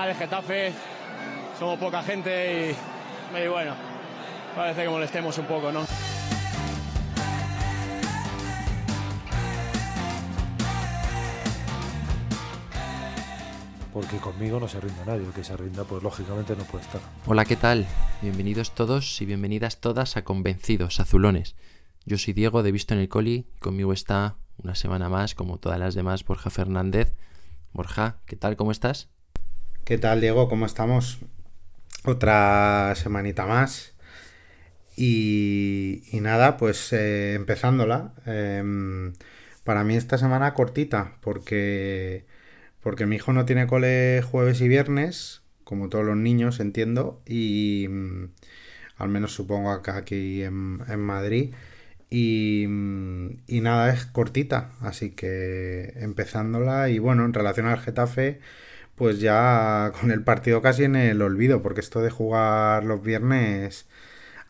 final es Getafe, somos poca gente y, y bueno, parece que molestemos un poco, ¿no? porque conmigo no se rinda nadie, el que se rinda pues lógicamente no puede estar. Hola, ¿qué tal? Bienvenidos todos y bienvenidas todas a Convencidos Azulones. Yo soy Diego de Visto en el Coli, conmigo está una semana más, como todas las demás, Borja Fernández. Borja, ¿qué tal? ¿Cómo estás? ¿Qué tal, Diego? ¿Cómo estamos? Otra semanita más. Y, nada, pues eh, empezándola. Eh, para mí esta semana cortita, porque porque mi hijo no tiene cole jueves y viernes, como todos los niños, entiendo, y mm, al menos supongo acá aquí en, Madrid. Y, y, nada, es cortita, así que empezándola. Y bueno, en relación al Getafe, pues ya con el partido casi en el olvido, porque esto de jugar los viernes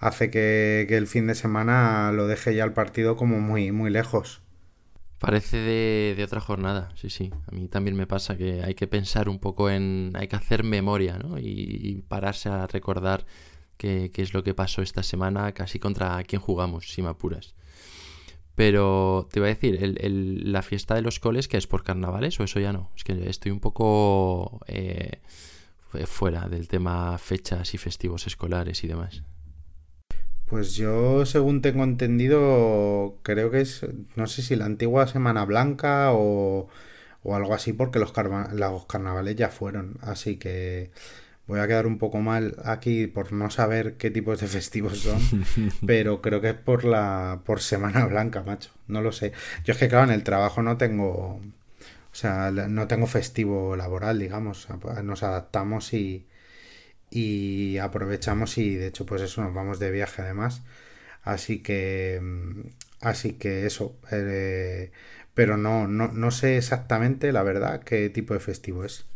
hace que, el fin de semana lo deje ya el partido como muy, muy lejos. Parece de, otra jornada, sí, sí. A mí también me pasa que hay que pensar un poco en. hay que hacer memoria, ¿no? Y, pararse a recordar qué, qué, es lo que pasó esta semana, casi contra quién jugamos, si me apuras. Pero te iba a decir, la fiesta de los coles, que es por carnavales o eso ya no? Es que estoy un poco eh, fuera del tema fechas y festivos escolares y demás. Pues yo, según tengo entendido, creo que es, no sé si la antigua Semana Blanca o, o algo así, porque los, carnavales ya fueron. Así que voy a quedar un poco mal aquí por no saber qué tipos de festivos son, pero creo que es por la por Semana Blanca, macho. No lo sé. Yo es que, claro, en el trabajo no tengo, o sea, no tengo festivo laboral, digamos. Nos adaptamos y y aprovechamos y de hecho pues eso nos vamos de viaje además así que así que eso eh, pero no, no no sé exactamente la verdad qué tipo de festivo es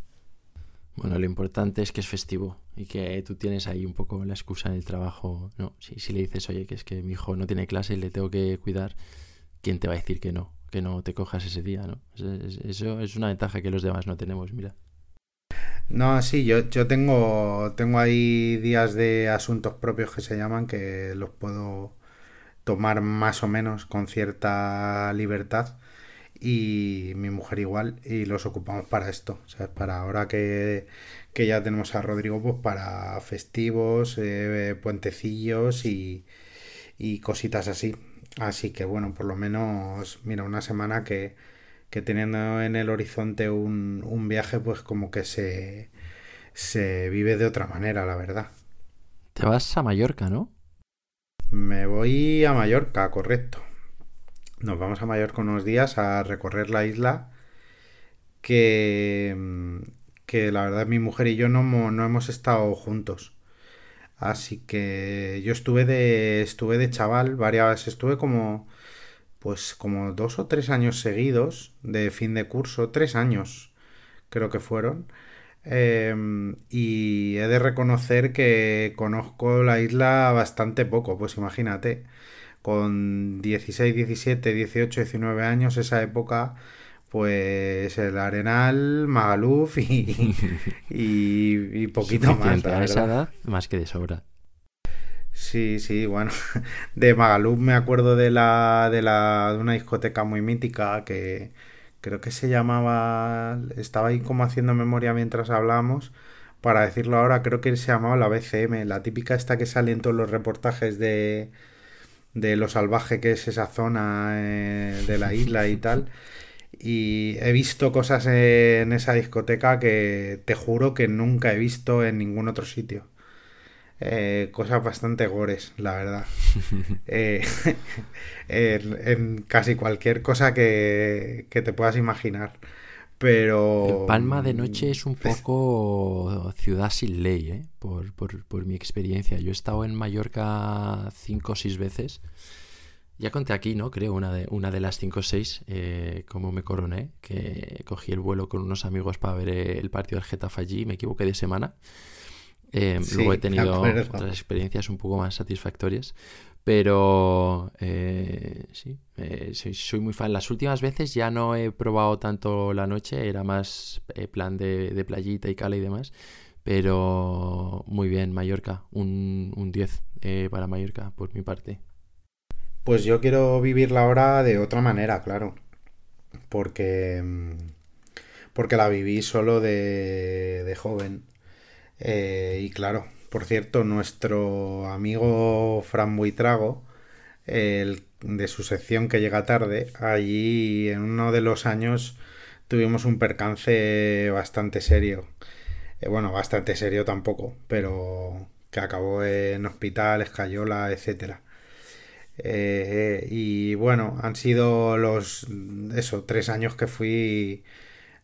bueno lo importante es que es festivo y que tú tienes ahí un poco la excusa en el trabajo no si, le dices oye que es que mi hijo no tiene clase y le tengo que cuidar quién te va a decir que no que no te cojas ese día no eso es una ventaja que los demás no tenemos mira. No, sí, yo, yo tengo, tengo ahí días de asuntos propios que se llaman que los puedo tomar más o menos con cierta libertad y mi mujer igual y los ocupamos para esto, para ahora que, que ya tenemos a Rodrigo pues para festivos, eh, puentecillos y, y cositas así. Así que bueno, por lo menos, mira, una semana que, que teniendo en el horizonte un, un viaje, pues como que se, se vive de otra manera, la verdad. Te vas a Mallorca, ¿no? Me voy a Mallorca, correcto. Nos vamos a Mallorca unos días a recorrer la isla que, que la verdad mi mujer y yo no, no hemos estado juntos. Así que yo estuve de, estuve de chaval, varias veces estuve como pues como dos o tres años seguidos de fin de curso, tres años creo que fueron. Eh, y he de reconocer que conozco la isla bastante poco, pues imagínate, con 16, 17, 18, 19 años, esa época, pues el Arenal, Magaluf y, y, y poquito más. A esa edad, más que de sobra. Sí, sí, bueno, de Magaluf me acuerdo de la, de la de una discoteca muy mítica que creo que se llamaba, estaba ahí como haciendo memoria mientras hablábamos, para decirlo ahora, creo que se llamaba la BCM, la típica esta que sale en todos los reportajes de, de lo salvaje que es esa zona eh, de la isla y tal. Y he visto cosas en esa discoteca que te juro que nunca he visto en ningún otro sitio eh, cosas bastante gores, la verdad. eh, en, en, casi cualquier cosa que, que, te puedas imaginar. Pero. El Palma de noche es un poco ciudad sin ley, ¿eh? por, por, por, mi experiencia. Yo he estado en Mallorca cinco o seis veces. Ya conté aquí, ¿no? Creo, una de, una de las cinco o seis, eh, como me coroné, que cogí el vuelo con unos amigos para ver el partido del Getafe allí, me equivoqué de semana. Eh, sí, luego he tenido otras experiencias un poco más satisfactorias. Pero eh, sí, eh, soy, muy fan. Las últimas veces ya no he probado tanto la noche, era más eh, plan de, de, playita y cala y demás. Pero muy bien, Mallorca, un, un 10 para Mallorca por mi parte. Pues yo quiero vivir la hora de otra manera, claro. Porque. Porque la viví solo de, de joven. y claro, por cierto, nuestro amigo Fran Buitrago, el de su sección que llega tarde, allí en uno de los años tuvimos un percance bastante serio. Eh, bueno, bastante serio tampoco, pero que acabó en hospital, escayola, etcétera. Eh, y bueno, han sido los, eso, tres años que fui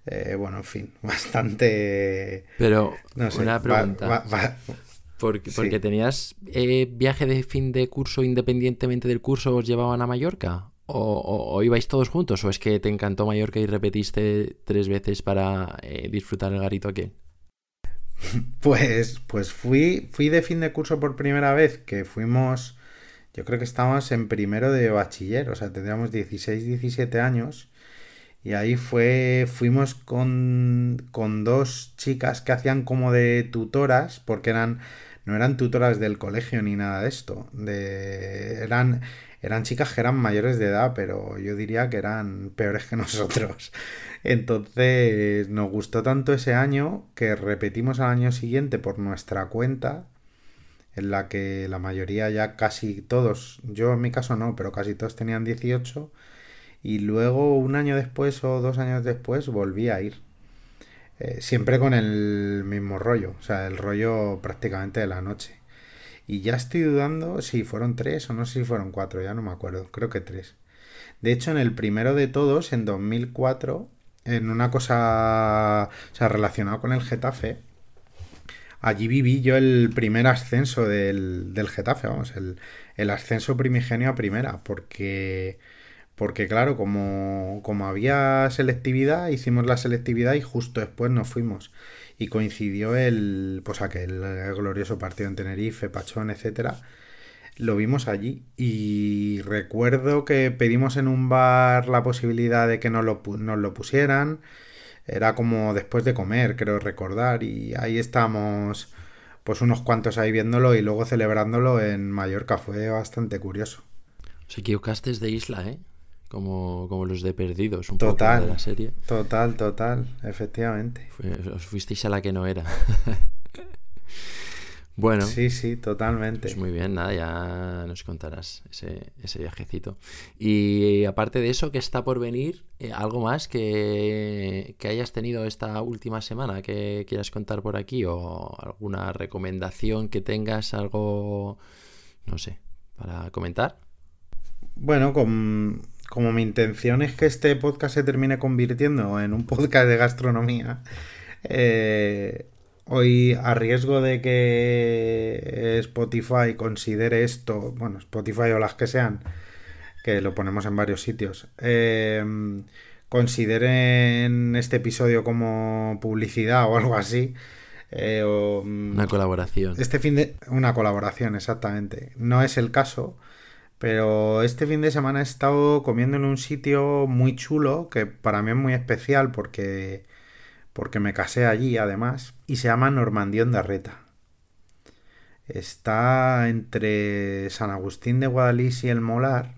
eh, bueno, en fin, bastante. Pero, una pregunta. Porque, porque tenías eh, viaje de fin de curso independientemente del curso, os llevaban a Mallorca. O, ibais todos juntos? ¿O es que te encantó Mallorca y repetiste tres veces para eh, disfrutar el garito aquel? Pues, pues fui, fui de fin de curso por primera vez, que fuimos, yo creo que estábamos en primero de bachiller, o sea, tendríamos 16, 17 años. Y ahí fue, fuimos con, con dos chicas que hacían como de tutoras, porque eran no eran tutoras del colegio ni nada de esto. Eran, eran chicas que eran mayores de edad, pero yo diría que eran peores que nosotros. Entonces nos gustó tanto ese año que repetimos al año siguiente por nuestra cuenta, en la que la mayoría ya casi todos, yo en mi caso no, pero casi todos tenían 18, y luego un año después o dos años después volví a ir. Eh, siempre con el mismo rollo, o sea, el rollo prácticamente de la noche. Y ya estoy dudando si fueron tres o no sé si fueron cuatro, ya no me acuerdo, creo que tres. De hecho, en el primero de todos, en 2004, en una cosa, o sea, relacionado con el Getafe, allí viví yo el primer ascenso del, del Getafe, vamos, el, el ascenso primigenio a primera, porque porque claro, como, como había selectividad, hicimos la selectividad y justo después nos fuimos. Y coincidió el, pues aquel glorioso partido en Tenerife, Pachón, etcétera. Lo vimos allí. Y recuerdo que pedimos en un bar la posibilidad de que nos lo, nos lo pusieran. Era como después de comer, creo recordar. Y ahí estábamos pues unos cuantos ahí viéndolo y luego celebrándolo en Mallorca. Fue bastante curioso. Os equivocaste de isla, ¿eh? Como, como los de Perdidos, un total, poco de la serie. Total, total, efectivamente. os fuisteis a la que no era. bueno. Sí, sí, totalmente. Pues muy bien, nada, ya nos contarás ese, ese viajecito. Y aparte de eso, ¿qué está por venir? Eh, ¿Algo más que, que hayas tenido esta última semana que quieras contar por aquí? ¿O alguna recomendación que tengas? ¿Algo, no sé, para comentar? Bueno, con como mi intención es que este podcast se termine convirtiendo en un podcast de gastronomía, eh, hoy a riesgo de que Spotify considere esto, bueno, Spotify o las que sean, que lo ponemos en varios sitios, eh, consideren este episodio como publicidad o algo así. Eh, una colaboración. Este fin de. Una colaboración, exactamente. No es el caso. Pero este fin de semana he estado comiendo en un sitio muy chulo, que para mí es muy especial porque, porque me casé allí además, y se llama Normandía Ondarreta. Está entre San Agustín de Guadalís y el Molar,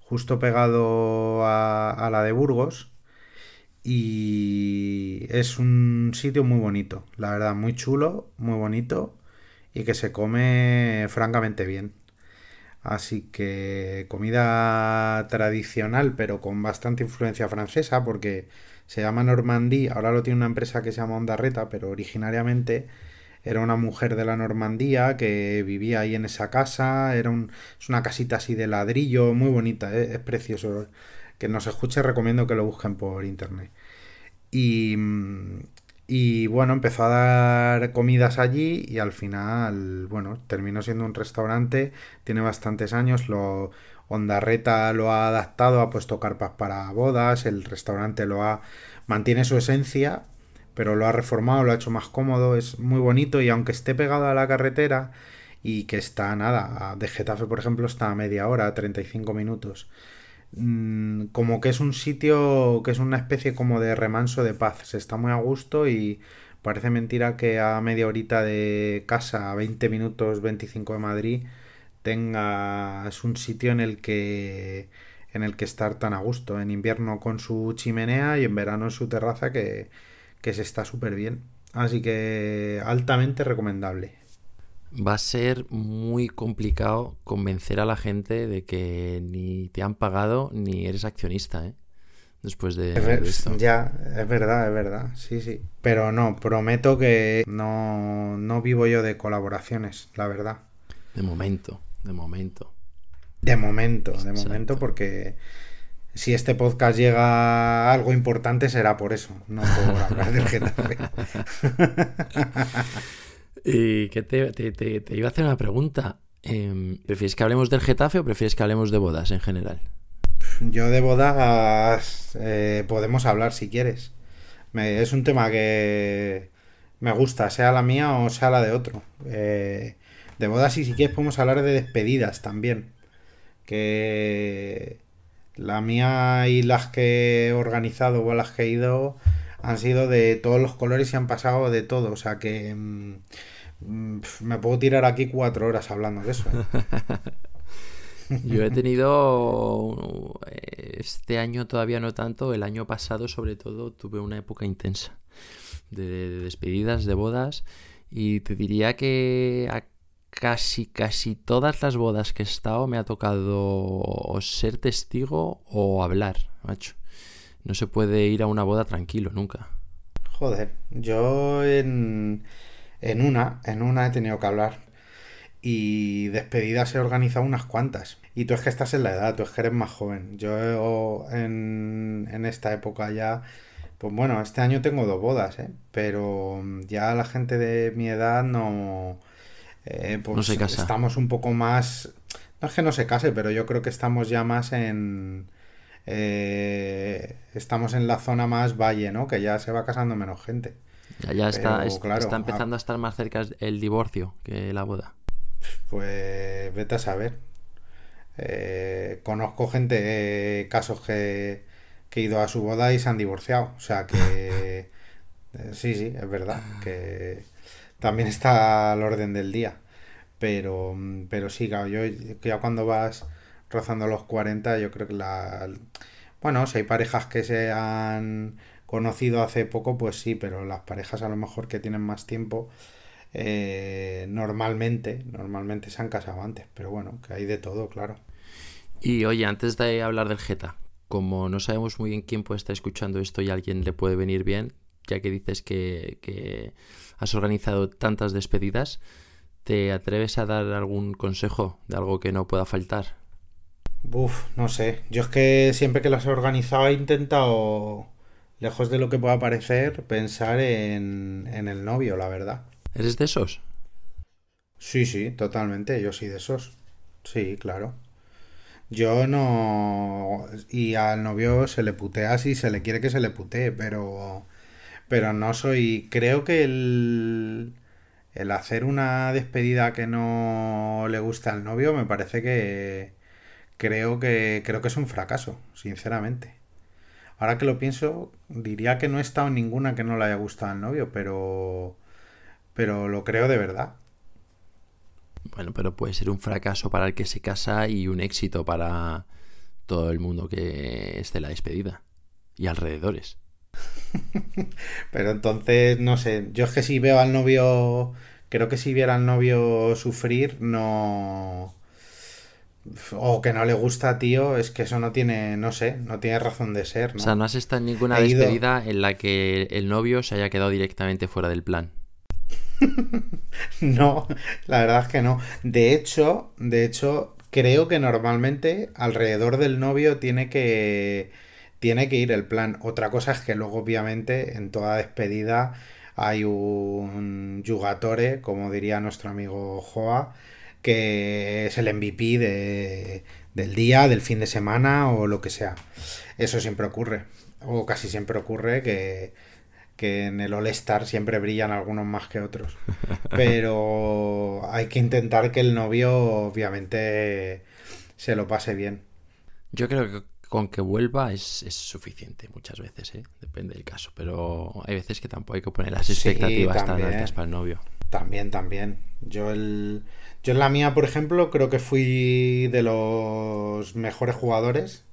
justo pegado a, a la de Burgos, y es un sitio muy bonito, la verdad, muy chulo, muy bonito, y que se come francamente bien. Así que comida tradicional, pero con bastante influencia francesa, porque se llama Normandie, ahora lo tiene una empresa que se llama Ondarreta, pero originariamente era una mujer de la Normandía que vivía ahí en esa casa, era es una casita así de ladrillo, muy bonita, ¿eh? es precioso. Que nos escuche, recomiendo que lo busquen por internet. Y, y bueno, empezó a dar comidas allí y al final, bueno, terminó siendo un restaurante, tiene bastantes años, lo Ondarreta lo ha adaptado, ha puesto carpas para bodas, el restaurante lo ha mantiene su esencia, pero lo ha reformado, lo ha hecho más cómodo, es muy bonito y aunque esté pegado a la carretera y que está nada, de Getafe por ejemplo está a media hora, 35 minutos. Mm, como que es un sitio que es una especie como de remanso de paz, se está muy a gusto y parece mentira que a media horita de casa, 20 minutos, 25 de Madrid, tengas un sitio en el que en el que estar tan a gusto, en invierno con su chimenea y en verano en su terraza que, que se está súper bien. Así que altamente recomendable va a ser muy complicado convencer a la gente de que ni te han pagado ni eres accionista, ¿eh? Después de, esto. Ya, es verdad, es verdad, sí, sí. Pero no, prometo que no, no vivo yo de colaboraciones, la verdad. De momento, de momento. De momento, de momento, porque si este podcast llega a algo importante será por eso, no por hablar del Getafe. Y que te, iba a hacer una pregunta. Em, ¿Prefieres que hablemos del Getafe o prefieres que hablemos de bodas en general? Yo de bodas eh, podemos hablar si quieres. es un tema que me gusta, sea la mía o sea la de otro. Eh, de bodas y si quieres podemos hablar de despedidas también. Que la mía y las que he organizado o las que he ido han sido de todos los colores y han pasado de todo. O sea que... Mm, Mm, me puedo tirar aquí cuatro horas hablando de eso. ¿eh? Yo he tenido este año todavía no tanto, el año pasado sobre todo tuve una época intensa de despedidas, de bodas y te diría que a casi casi todas las bodas que he estado me ha tocado ser testigo o hablar, macho. No se puede ir a una boda tranquilo nunca. Joder, yo en en una, en una he tenido que hablar. Y despedidas he organizado unas cuantas. Y tú es que estás en la edad, tú es que eres más joven. Yo en, en esta época ya, pues bueno, este año tengo dos bodas, ¿eh? Pero ya la gente de mi edad no... Eh, pues no se casa. Estamos un poco más... No es que no se case, pero yo creo que estamos ya más en... Eh, estamos en la zona más valle, ¿no? Que ya se va casando menos gente. Ya, está, está empezando a... estar más cerca el divorcio que la boda. Pues vete a saber. Eh, conozco gente, eh, casos que, que he ido a su boda y se han divorciado. O sea que sí, sí, es verdad. Que también está al orden del día. Pero, pero sí, claro, yo ya cuando vas rozando los 40, yo creo que la... Bueno, si hay parejas que se han conocido hace poco, pues sí, pero las parejas a lo mejor que tienen más tiempo, eh, normalmente, normalmente se han casado antes, pero bueno, que hay de todo, claro. Y oye, antes de hablar del Geta, como no sabemos muy bien quién puede estar escuchando esto y alguien le puede venir bien, ya que dices que has organizado tantas despedidas, ¿te atreves a dar algún consejo de algo que no pueda faltar? Uf, no sé. Yo es que siempre que las he organizado he intentado lejos de lo que pueda parecer, pensar en, en el novio, la verdad. ¿Eres de esos? Sí, sí, totalmente, yo soy de esos. Sí, claro. Yo no... Y al novio se le putea si se le quiere que se le putee, pero... Pero no soy... Creo que el... El hacer una despedida que no le gusta al novio me parece que... Creo que... Creo que es un fracaso, sinceramente. Ahora que lo pienso, diría que no he estado en ninguna que no le haya gustado al novio, pero. Pero lo creo de verdad. Bueno, pero puede ser un fracaso para el que se casa y un éxito para todo el mundo que esté la despedida. Y alrededores. pero entonces, no sé. Yo es que si veo al novio. Creo que si viera al novio sufrir, no o que no le gusta, tío, es que eso no tiene, no sé, no tiene razón de ser. ¿no? O sea, no has estado en ninguna despedida en la que el novio se haya quedado directamente fuera del plan. no, la verdad es que no. De hecho, de hecho, creo que normalmente alrededor del novio tiene que tiene que ir el plan. Otra cosa es que luego, obviamente, en toda despedida hay un yugatore, como diría nuestro amigo Joa, que es el MVP de, del día, del fin de semana o lo que sea. Eso siempre ocurre. O casi siempre ocurre que, que en el All-Star siempre brillan algunos más que otros. Pero hay que intentar que el novio, obviamente, se lo pase bien. Yo creo que con que vuelva es, es suficiente muchas veces, ¿eh? depende del caso. Pero hay veces que tampoco hay que poner las expectativas tan altas para el novio. También, también. Yo el, yo en la mía, por ejemplo, creo que fui de los mejores jugadores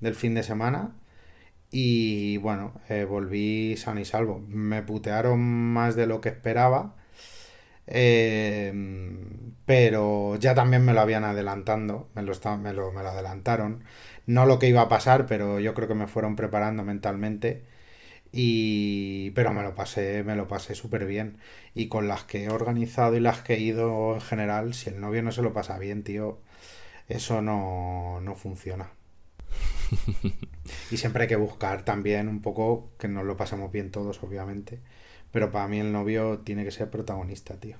del fin de semana. Y bueno, eh, volví sano y salvo. Me putearon más de lo que esperaba. Eh, pero ya también me lo habían adelantando. Me lo, me, lo, me lo adelantaron. No lo que iba a pasar, pero yo creo que me fueron preparando mentalmente. Y, pero me lo pasé, me lo pasé súper bien. Y con las que he organizado y las que he ido en general, si el novio no se lo pasa bien, tío, eso no, no funciona. y siempre hay que buscar también un poco que nos lo pasemos bien todos, obviamente. Pero para mí el novio tiene que ser protagonista, tío.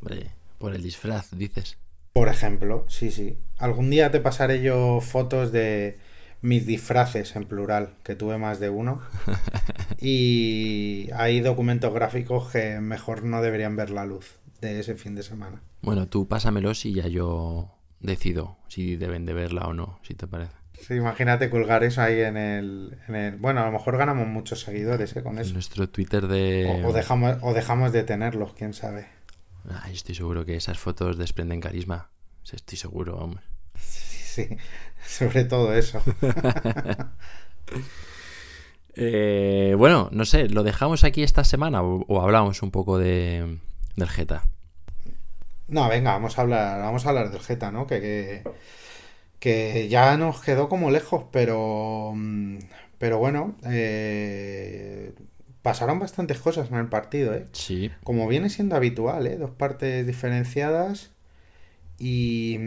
Hombre, por el disfraz, dices. Por ejemplo, sí, sí. Algún día te pasaré yo fotos de mis disfraces en plural, que tuve más de uno. y hay documentos gráficos que mejor no deberían ver la luz de ese fin de semana. Bueno, tú pásamelos y ya yo decido si deben de verla o no, si te parece. Sí, imagínate colgar eso ahí en el, Bueno, a lo mejor ganamos muchos seguidores ¿eh? con eso. En nuestro Twitter de... O, dejamos, o dejamos de tenerlos, quién sabe. estoy seguro que esas fotos desprenden carisma. Estoy seguro, hombre. Sí, sobre todo eso. Eh, bueno, no sé, ¿lo dejamos aquí esta semana o, hablamos un poco de, del Geta? No, venga, vamos a hablar, vamos a hablar del Geta, ¿no? Que, que, ya nos quedó como lejos, pero, pero bueno, eh, pasaron bastantes cosas en el partido, ¿eh? Sí. Como viene siendo habitual, ¿eh? Dos partes diferenciadas y,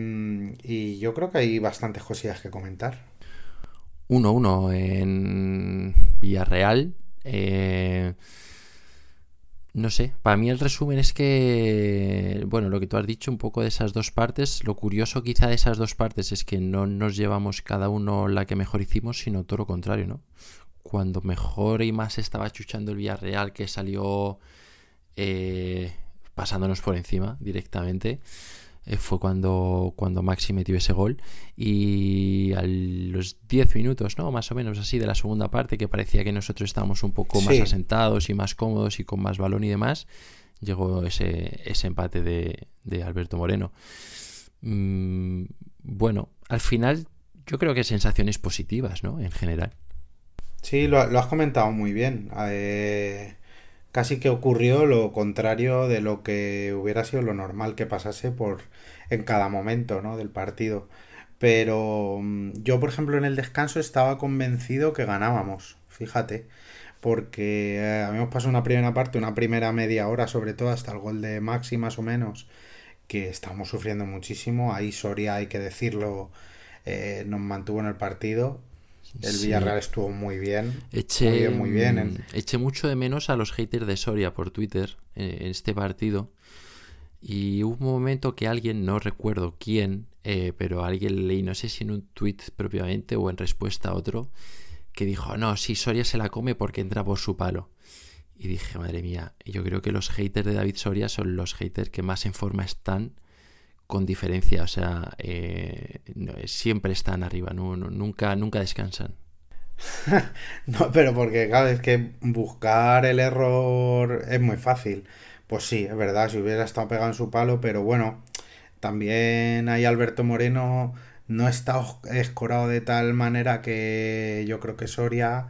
y yo creo que hay bastantes cosillas que comentar. 1-1 en Villarreal. Eh, no sé, para mí el resumen es que, bueno, lo que tú has dicho un poco de esas dos partes, lo curioso quizá de esas dos partes es que no nos llevamos cada uno la que mejor hicimos, sino todo lo contrario, ¿no? Cuando mejor y más estaba chuchando el Villarreal, que salió eh, pasándonos por encima directamente, fue cuando, cuando Maxi metió ese gol. Y a los 10 minutos, ¿no? Más o menos así de la segunda parte, que parecía que nosotros estábamos un poco más asentados y más cómodos y con más balón y demás, llegó ese, ese empate de, de Alberto Moreno. Mm, bueno, al final yo creo que sensaciones positivas, ¿no? En general. Sí, lo, lo has comentado muy bien. Eh, casi que ocurrió lo contrario de lo que hubiera sido lo normal que pasase por en cada momento ¿no? del partido. Pero mm, yo, por ejemplo, en el descanso estaba convencido que ganábamos, fíjate, porque eh, habíamos pasado una primera parte, una primera media hora, sobre todo hasta el gol de Maxi más o menos, que estamos sufriendo muchísimo. Ahí Soria, hay que decirlo, eh, nos mantuvo en el partido el Villarreal estuvo muy bien. Eché, muy bien, eché mucho de menos a los haters de Soria por Twitter eh, en este partido. Y hubo un momento que alguien, no recuerdo quién, eh, pero alguien leí, no sé si en un tweet propiamente o en respuesta a otro, que dijo, no, si Soria se la come porque entra por su palo. Y dije, madre mía, yo creo que los haters de David Soria son los haters que más en forma están con diferencia, o sea, eh, siempre están arriba, nunca, nunca descansan. no, pero porque, claro, es que buscar el error es muy fácil. Pues sí, es verdad, si hubiera estado pegado en su palo, pero bueno, también ahí Alberto Moreno no está escorado de tal manera que yo creo que Soria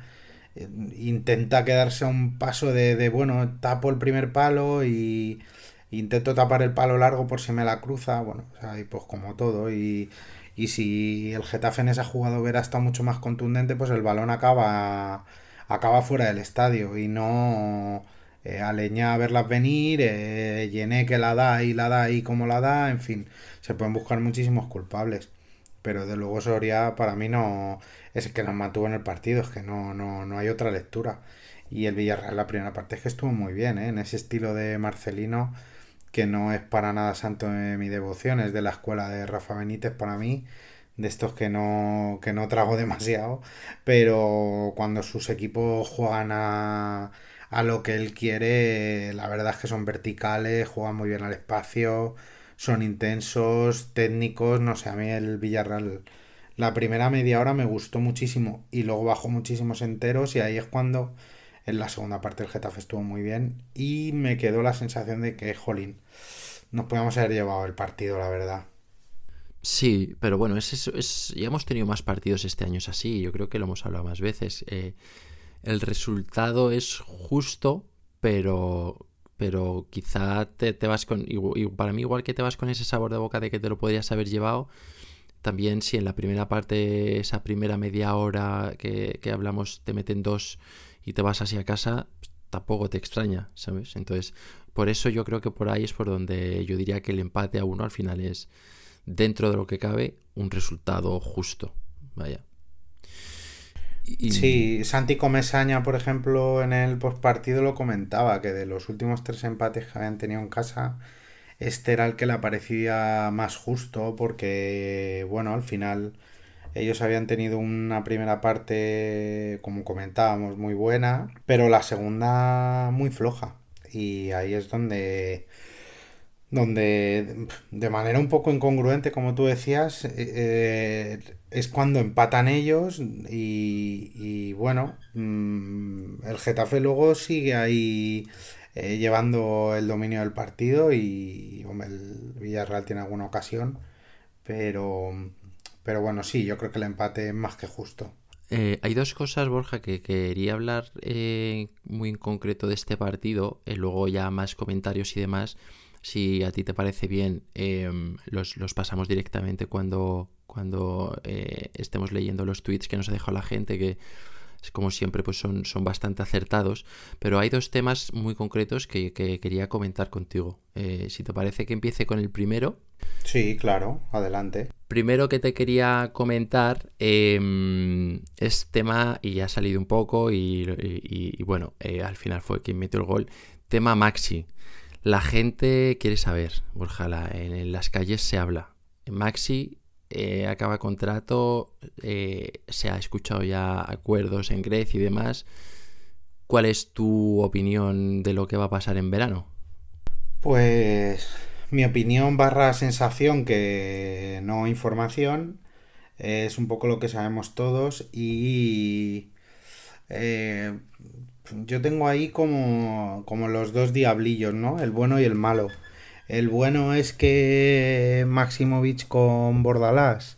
eh, intenta quedarse a un paso de, de bueno, tapo el primer palo y intento tapar el palo largo por si me la cruza, bueno, pues como todo, y, y si el Getafe en esa jugada hubiera estado mucho más contundente, pues el balón acaba, acaba fuera del estadio y no eh, a verlas venir, eh, Llené que la da y la da y como la da, en fin, se pueden buscar muchísimos culpables. Pero de luego Soria para mí no es el que nos mantuvo en el partido, es que no, no, no hay otra lectura. Y el Villarreal la primera parte es que estuvo muy bien, ¿eh? en ese estilo de Marcelino que no es para nada santo de mi devoción, es de la escuela de Rafa Benítez para mí, de estos que no, que no trago demasiado, pero cuando sus equipos juegan a, a lo que él quiere, la verdad es que son verticales, juegan muy bien al espacio, son intensos, técnicos, no sé, a mí el Villarreal la primera media hora me gustó muchísimo y luego bajó muchísimos enteros y ahí es cuando en la segunda parte el Getafe estuvo muy bien y me quedó la sensación de que, jolín, nos podíamos haber llevado el partido, la verdad. Sí, pero bueno, es, ya hemos tenido más partidos este año, es así, yo creo que lo hemos hablado más veces. Eh, el resultado es justo, pero, pero quizá te, vas con, y, para mí igual que te vas con ese sabor de boca de que te lo podrías haber llevado, también si en la primera parte, esa primera media hora que, hablamos, te meten dos y te vas así a casa, pues, tampoco te extraña, ¿sabes? Entonces, por eso yo creo que por ahí es por donde yo diría que el empate a uno al final es, dentro de lo que cabe, un resultado justo. Vaya. Sí, Santi Comesaña, por ejemplo, en el postpartido lo comentaba, que de los últimos tres empates que habían tenido en casa, este era el que le parecía más justo porque, bueno, al final ellos habían tenido una primera parte, como comentábamos, muy buena, pero la segunda muy floja. Y ahí es donde, donde de manera un poco incongruente, como tú decías, eh, eh, es cuando empatan ellos y, bueno, mm, el Getafe luego sigue ahí eh, llevando el dominio del partido y el Villarreal tiene alguna ocasión, pero, pero bueno, sí, yo creo que el empate es más que justo. Eh, hay dos cosas, Borja, que quería hablar eh, muy en concreto de este partido, luego ya más comentarios y demás. Si a ti te parece bien, em, los, los, pasamos directamente cuando, cuando estemos leyendo los tweets que nos ha dejado la gente, que como siempre, pues son, son bastante acertados. Pero hay dos temas muy concretos que, quería comentar contigo. Eh, si te parece que empiece con el primero. Sí, claro, adelante. Primero que te quería comentar em, es tema, y ya ha salido un poco, y, bueno, eh, al final fue quien metió el gol. Tema Maxi. La gente quiere saber, Borja, en las calles se habla. Maxi eh, acaba contrato, eh, se ha escuchado ya acuerdos en Grecia y demás. ¿Cuál es tu opinión de lo que va a pasar en verano? Pues mi opinión barra sensación que no información es un poco lo que sabemos todos y eh, yo tengo ahí como, como los dos diablillos, ¿no? El bueno y el malo. El bueno es que Maximovic con Bordalás,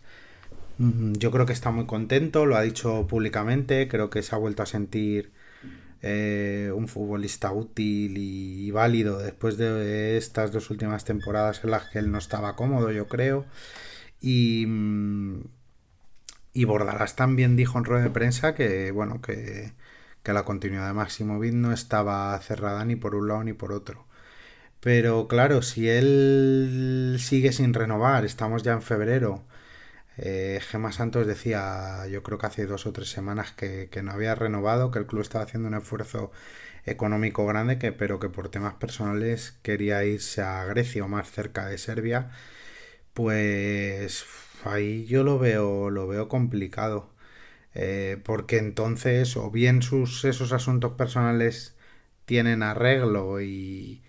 yo creo que está muy contento, lo ha dicho públicamente, creo que se ha vuelto a sentir eh, un futbolista útil y, válido después de estas dos últimas temporadas en las que él no estaba cómodo, yo creo. Y, mm, y Bordalás también dijo en rueda de prensa que, bueno, que, que la continuidad de Maximovic no estaba cerrada ni por un lado ni por otro. Pero claro, si él sigue sin renovar, estamos ya en febrero. Eh, Gema Santos decía, yo creo que hace dos o tres semanas que, no había renovado, que el club estaba haciendo un esfuerzo económico grande, que, pero que por temas personales quería irse a Grecia o más cerca de Serbia. Pues ahí yo lo veo, lo veo complicado. Eh, porque entonces, o bien sus esos asuntos personales tienen arreglo y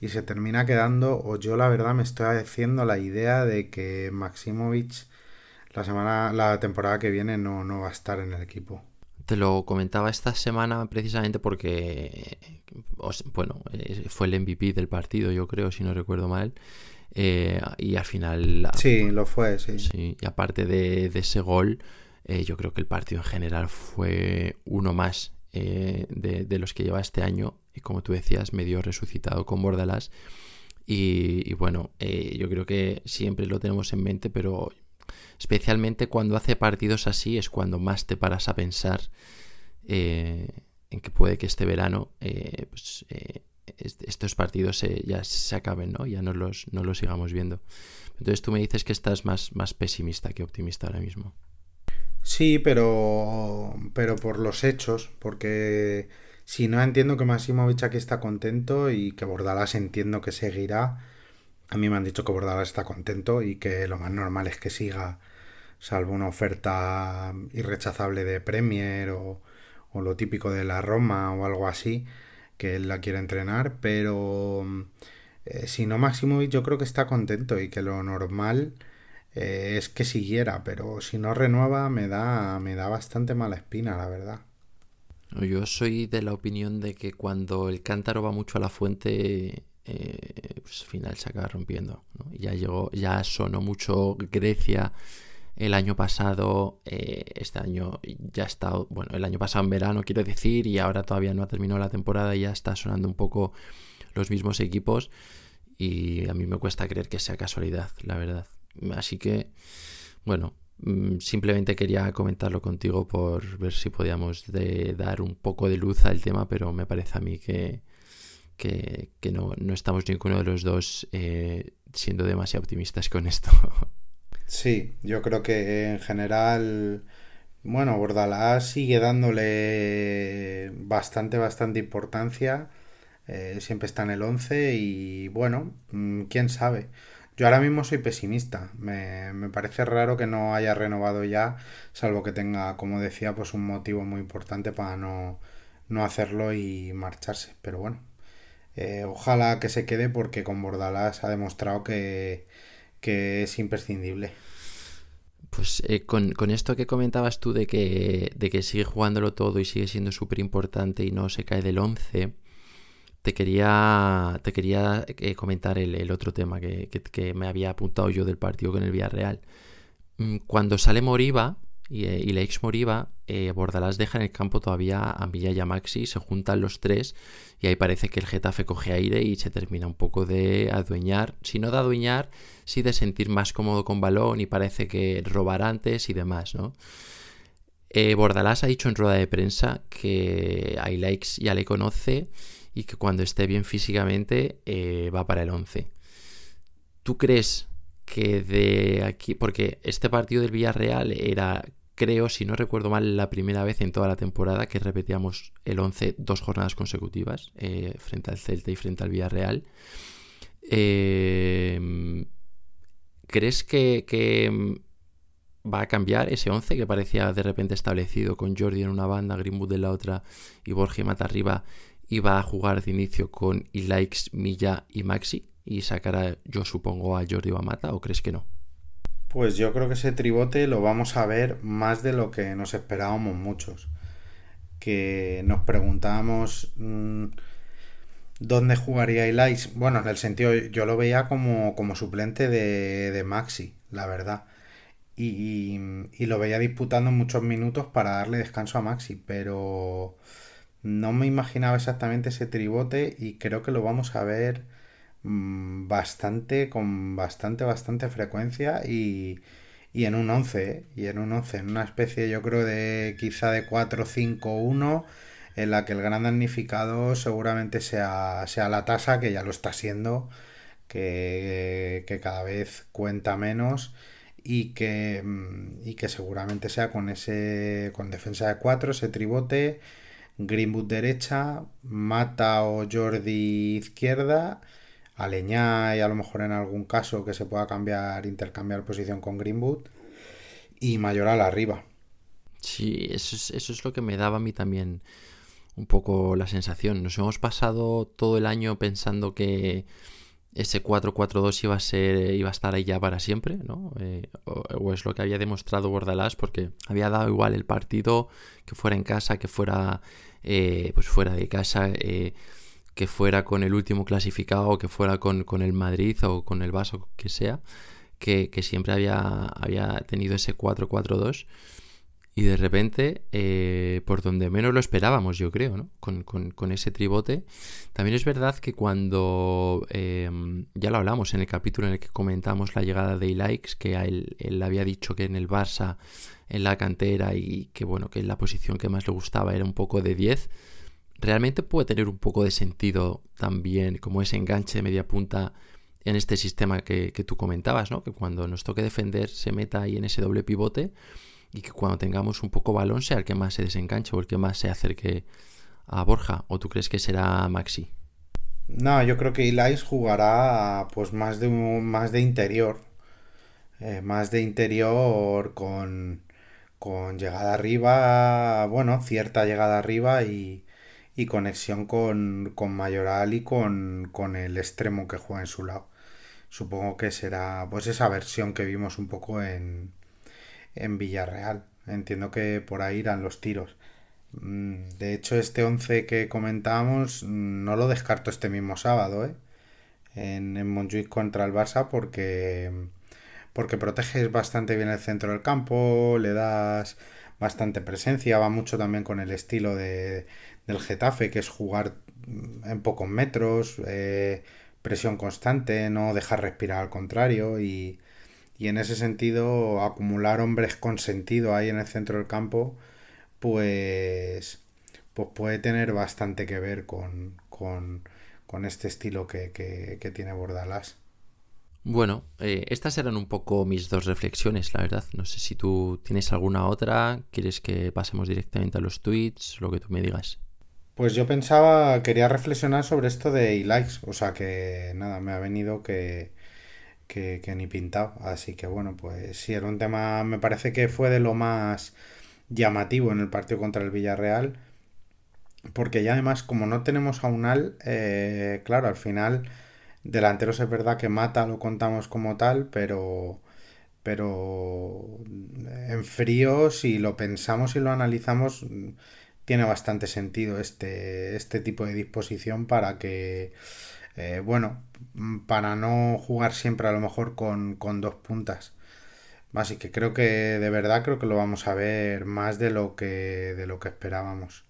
y se termina quedando, o yo la verdad me estoy haciendo la idea de que Maximovic la semana, la temporada que viene no, no va a estar en el equipo. Te lo comentaba esta semana precisamente porque, bueno, fue el MVP del partido, yo creo, si no recuerdo mal. Eh, y al final... Sí, lo fue, sí. sí y aparte de, ese gol, eh, yo creo que el partido en general fue uno más de, de, los que lleva este año y como tú decías, medio resucitado con Bordalas. Y, bueno, eh, yo creo que siempre lo tenemos en mente, pero especialmente cuando hace partidos así es cuando más te paras a pensar eh, en que puede que este verano eh, pues, estos partidos ya se acaben, ¿no? Ya no los, no los sigamos viendo. Entonces tú me dices que estás más, más pesimista que optimista ahora mismo. Sí, pero, pero por los hechos, porque si no, entiendo que Maximovic aquí está contento y que Bordalas entiendo que seguirá. A mí me han dicho que Bordalas está contento y que lo más normal es que siga, salvo una oferta irrechazable de Premier o, lo típico de la Roma o algo así, que él la quiere entrenar, pero eh, si no Maximovic yo creo que está contento y que lo normal eh, es que siguiera, pero si no renueva me da, me da bastante mala espina, la verdad. Yo soy de la opinión de que cuando el cántaro va mucho a la fuente, eh, pues al final se acaba rompiendo. Ya llegó, ya sonó mucho Grecia el año pasado, eh, este año ya estado, bueno, el año pasado en verano quiero decir, y ahora todavía no ha terminado la temporada y ya está sonando un poco los mismos equipos. Y a mí me cuesta creer que sea casualidad, la verdad. Así que, bueno, mm, simplemente quería comentarlo contigo por ver si podíamos dar un poco de luz al tema, pero me parece a mí que, que, no, no, estamos ninguno de los dos eh, siendo demasiado optimistas con esto. Sí, yo creo que en general, bueno, Bordalás sigue dándole bastante, bastante importancia. Eh, siempre está en el 11 y bueno, mm, quién sabe. Yo ahora mismo soy pesimista. Me, me, parece raro que no haya renovado ya, salvo que tenga, como decía, pues un motivo muy importante para no, no hacerlo y marcharse. Pero bueno, eh, ojalá que se quede porque con Bordalás ha demostrado que, que es imprescindible. Pues eh, con, esto que comentabas tú de que, de que sigue jugándolo todo y sigue siendo súper importante y no se cae del 11, te quería, te quería eh, comentar el, otro tema que, me había apuntado yo del partido con el Villarreal. Mm, cuando sale Moriba y, eh, y la ex Moriba, Bordalás deja en el campo todavía a Villa y a Maxi, se juntan los tres y ahí parece que el Getafe coge aire y se termina un poco de adueñar, si no de adueñar, sí de sentir más cómodo con balón y parece que robar antes y demás, ¿no? Eh, Bordalás ha dicho en rueda de prensa que a likes ya le conoce y que cuando esté bien físicamente eh, va para el 11. ¿Tú crees que de aquí, porque este partido del Villarreal era creo, si no recuerdo mal, la primera vez en toda la temporada que repetíamos el 11 dos jornadas consecutivas, eh, frente al Celta y frente al Villarreal. Eh, ¿Crees que, va a cambiar ese 11 que parecía de repente establecido con Jordi en una banda, Greenwood en la otra y Borja Mata arriba? ¿Y va a jugar de inicio con Ilaix, Milla y Maxi? ¿Y sacará, yo supongo, a Jordi o a Mata? ¿O crees que no? Pues yo creo que ese tribote lo vamos a ver más de lo que nos esperábamos muchos. Que nos preguntábamos mm, dónde jugaría Elias. Bueno, en el sentido, yo lo veía como, como suplente de, de, Maxi, la verdad. Y, y, lo veía disputando muchos minutos para darle descanso a Maxi, pero no me imaginaba exactamente ese tribote y creo que lo vamos a ver Mm, bastante, con bastante, bastante frecuencia y, y en un 11, ¿eh? y en un 11, en una especie yo creo de quizá de 4-5-1 en la que el gran damnificado seguramente sea, sea la tasa, que ya lo está siendo, que, que cada vez cuenta menos y que, mm, y que seguramente sea con ese con defensa de 4, ese tribote, Greenwood derecha, Mata o Jordi izquierda Aleñá y a lo mejor en algún caso que se pueda cambiar, intercambiar posición con Greenwood y Mayoral arriba. Sí, eso es, eso es lo que me daba a mí también un poco la sensación. Nos hemos pasado todo el año pensando que ese 4-4-2 iba a ser iba a estar ahí ya para siempre, ¿no? Eh, o, es lo que había demostrado Bordalás porque había dado igual el partido que fuera en casa, que fuera eh, pues fuera de casa. Eh, que fuera con el último clasificado, que fuera con, el Madrid o con el Vaso, que sea, que, siempre había, había tenido ese 4-4-2 y de repente, eh, por donde menos lo esperábamos, yo creo, ¿no? Con, ese tribote. También es verdad que cuando, eh, ya lo hablamos en el capítulo en el que comentamos la llegada de Ilaix, que él, él, había dicho que en el Barça, en la cantera, y que bueno, que la posición que más le gustaba era un poco de 10, realmente puede tener un poco de sentido también como ese enganche de media punta en este sistema que, tú comentabas, ¿no? Que cuando nos toque defender se meta ahí en ese doble pivote y que cuando tengamos un poco balón sea el que más se desenganche o el que más se acerque a Borja. ¿O tú crees que será Maxi? No, yo creo que Elias jugará pues más de más de interior. Eh, más de interior con, con llegada arriba, bueno, cierta llegada arriba y, y conexión con, con Mayoral y con, con el extremo que juega en su lado. Supongo que será pues esa versión que vimos un poco en, en Villarreal. Entiendo que por ahí irán los tiros. Mm, de hecho, este 11 que comentábamos mm, no lo descarto este mismo sábado, ¿eh? En, en Montjuic contra el Barça porque, porque proteges bastante bien el centro del campo, le das bastante presencia, va mucho también con el estilo de, del Getafe, que es jugar en pocos metros, eh, presión constante, no dejar respirar al contrario y, y en ese sentido acumular hombres con sentido ahí en el centro del campo pues, pues puede tener bastante que ver con, con, con este estilo que, que, que tiene Bordalás. Bueno, eh, estas eran un poco mis dos reflexiones, la verdad. No sé si tú tienes alguna otra, quieres que pasemos directamente a los tweets, lo que tú me digas. Pues yo pensaba, quería reflexionar sobre esto de likes, o sea que nada, me ha venido que, que, ni pintado. Así que bueno, pues sí, era un tema, me parece que fue de lo más llamativo en el partido contra el Villarreal. Porque ya además, como no tenemos a Unal, eh, claro, al final, delanteros es verdad que Mata lo contamos como tal, pero, pero en frío, si lo pensamos y lo analizamos, tiene bastante sentido este, este tipo de disposición para que, eh, bueno, para no jugar siempre a lo mejor con, con dos puntas. Así que creo que de verdad creo que lo vamos a ver más de lo que de lo que esperábamos.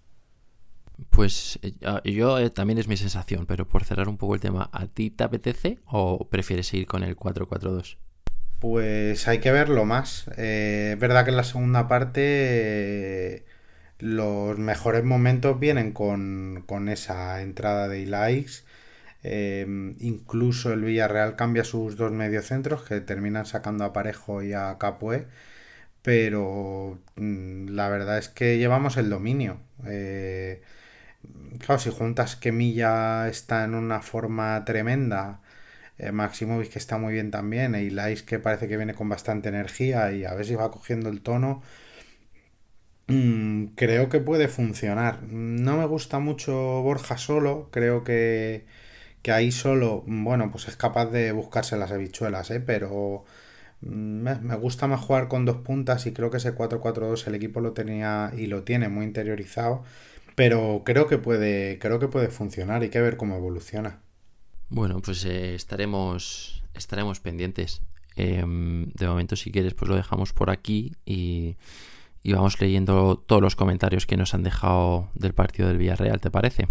Pues eh, yo eh, también es mi sensación, pero por cerrar un poco el tema, ¿a ti te apetece o prefieres ir con el 4-4-2? Pues hay que verlo más. Eh, es verdad que en la segunda parte los mejores momentos vienen con, con esa entrada de likes Em, incluso el Villarreal cambia sus dos mediocentros que terminan sacando a Parejo y a Capué. Pero mm, la verdad es que llevamos el dominio. Eh, claro, si juntas que Milla está en una forma tremenda, eh, que está muy bien también, e Ilais que parece que viene con bastante energía y a ver si va cogiendo el tono, mm, creo que puede funcionar. No me gusta mucho Borja solo, creo que que ahí solo, bueno, pues es capaz de buscarse las habichuelas, ¿eh? pero mm, me, gusta más jugar con dos puntas y creo que ese 4-4-2 el equipo lo tenía y lo tiene muy interiorizado, pero creo que puede, creo que puede funcionar, hay que ver cómo evoluciona. Bueno, pues eh, estaremos, estaremos pendientes. Em, de momento, si quieres, pues lo dejamos por aquí y, y vamos leyendo todos los comentarios que nos han dejado del partido del Villarreal, ¿te parece?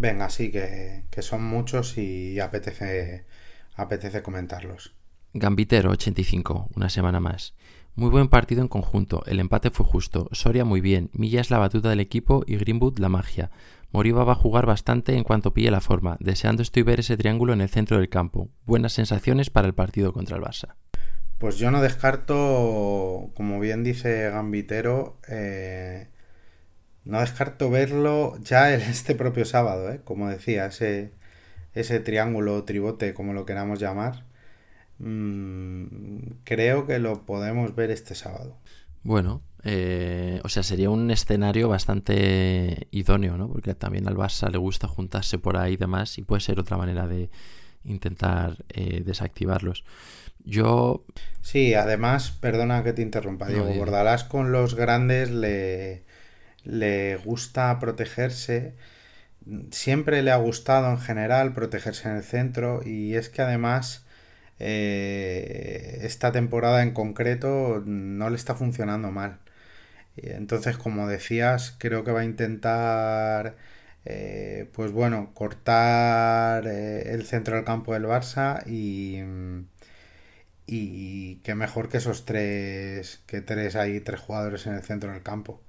Venga, sí, que, son muchos y apetece, apetece comentarlos. Gambitero 85, una semana más. Muy buen partido en conjunto, el empate fue justo, Soria muy bien, Milla es la batuta del equipo y Greenwood la magia. Moriba va a jugar bastante en cuanto pille la forma, deseando estoy ver ese triángulo en el centro del campo. Buenas sensaciones para el partido contra el Barça. Pues yo no descarto, como bien dice Gambitero, eh, no descarto verlo ya en este propio sábado, ¿eh? como decía, ese, ese triángulo, tribote, como lo queramos llamar. Mm, creo que lo podemos ver este sábado. Bueno, eh, o sea, sería un escenario bastante idóneo, ¿no? Porque también al Barça le gusta juntarse por ahí y demás, y puede ser otra manera de intentar eh, desactivarlos. Yo. Sí, además, perdona que te interrumpa, Diego. Bordalás con los grandes le le gusta protegerse, siempre le ha gustado en general protegerse en el centro y es que además eh, esta temporada en concreto no le está funcionando mal. Entonces, como decías, creo que va a intentar, eh, pues bueno, cortar eh, el centro del campo del Barça y, y que mejor que esos tres, que tres hay tres jugadores en el centro del campo.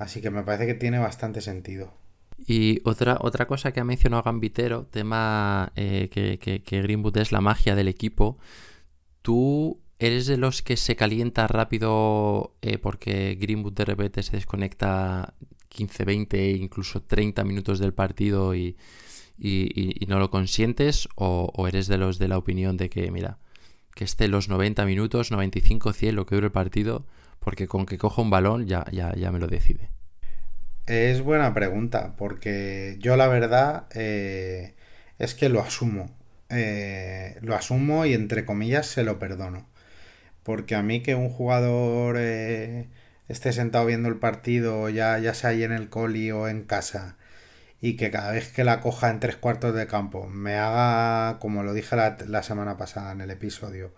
Así que me parece que tiene bastante sentido. Y otra, otra cosa que ha mencionado Gambitero, tema eh, que, que, Greenwood es la magia del equipo. ¿Tú eres de los que se calienta rápido eh, porque Greenwood de repente se desconecta 15, 20, incluso 30 minutos del partido y, no lo consientes? O, ¿O, eres de los de la opinión de que, mira, que esté los 90 minutos, 95, 100, lo que dure el partido, porque con que coja un balón ya, ya, ya me lo decide. Es buena pregunta, porque yo la verdad eh, es que lo asumo. Eh, lo asumo y entre comillas se lo perdono. Porque a mí que un jugador eh, esté sentado viendo el partido, ya, ya sea ahí en el coli o en casa, y que cada vez que la coja en tres cuartos de campo me haga, como lo dije la, la semana pasada en el episodio,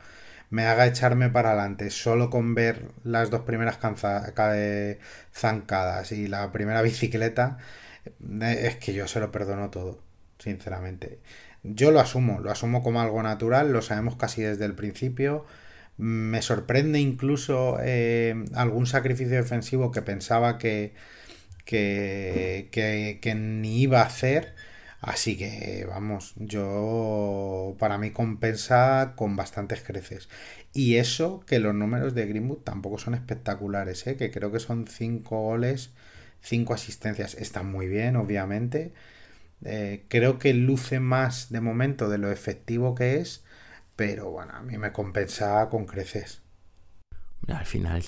me haga echarme para adelante solo con ver las dos primeras zancadas y la primera bicicleta, eh, es que yo se lo perdono todo, sinceramente. Yo lo asumo, lo asumo como algo natural, lo sabemos casi desde el principio. Me sorprende incluso eh, algún sacrificio defensivo que pensaba que, que, que, ni iba a hacer. Así que, vamos, yo para mí compensa con bastantes creces. Y eso que los números de Greenwood tampoco son espectaculares, ¿eh? que creo que son 5 goles, 5 asistencias. Están muy bien, obviamente. Eh, creo que luce más de momento de lo efectivo que es, pero bueno, a mí me compensa con creces. Al final,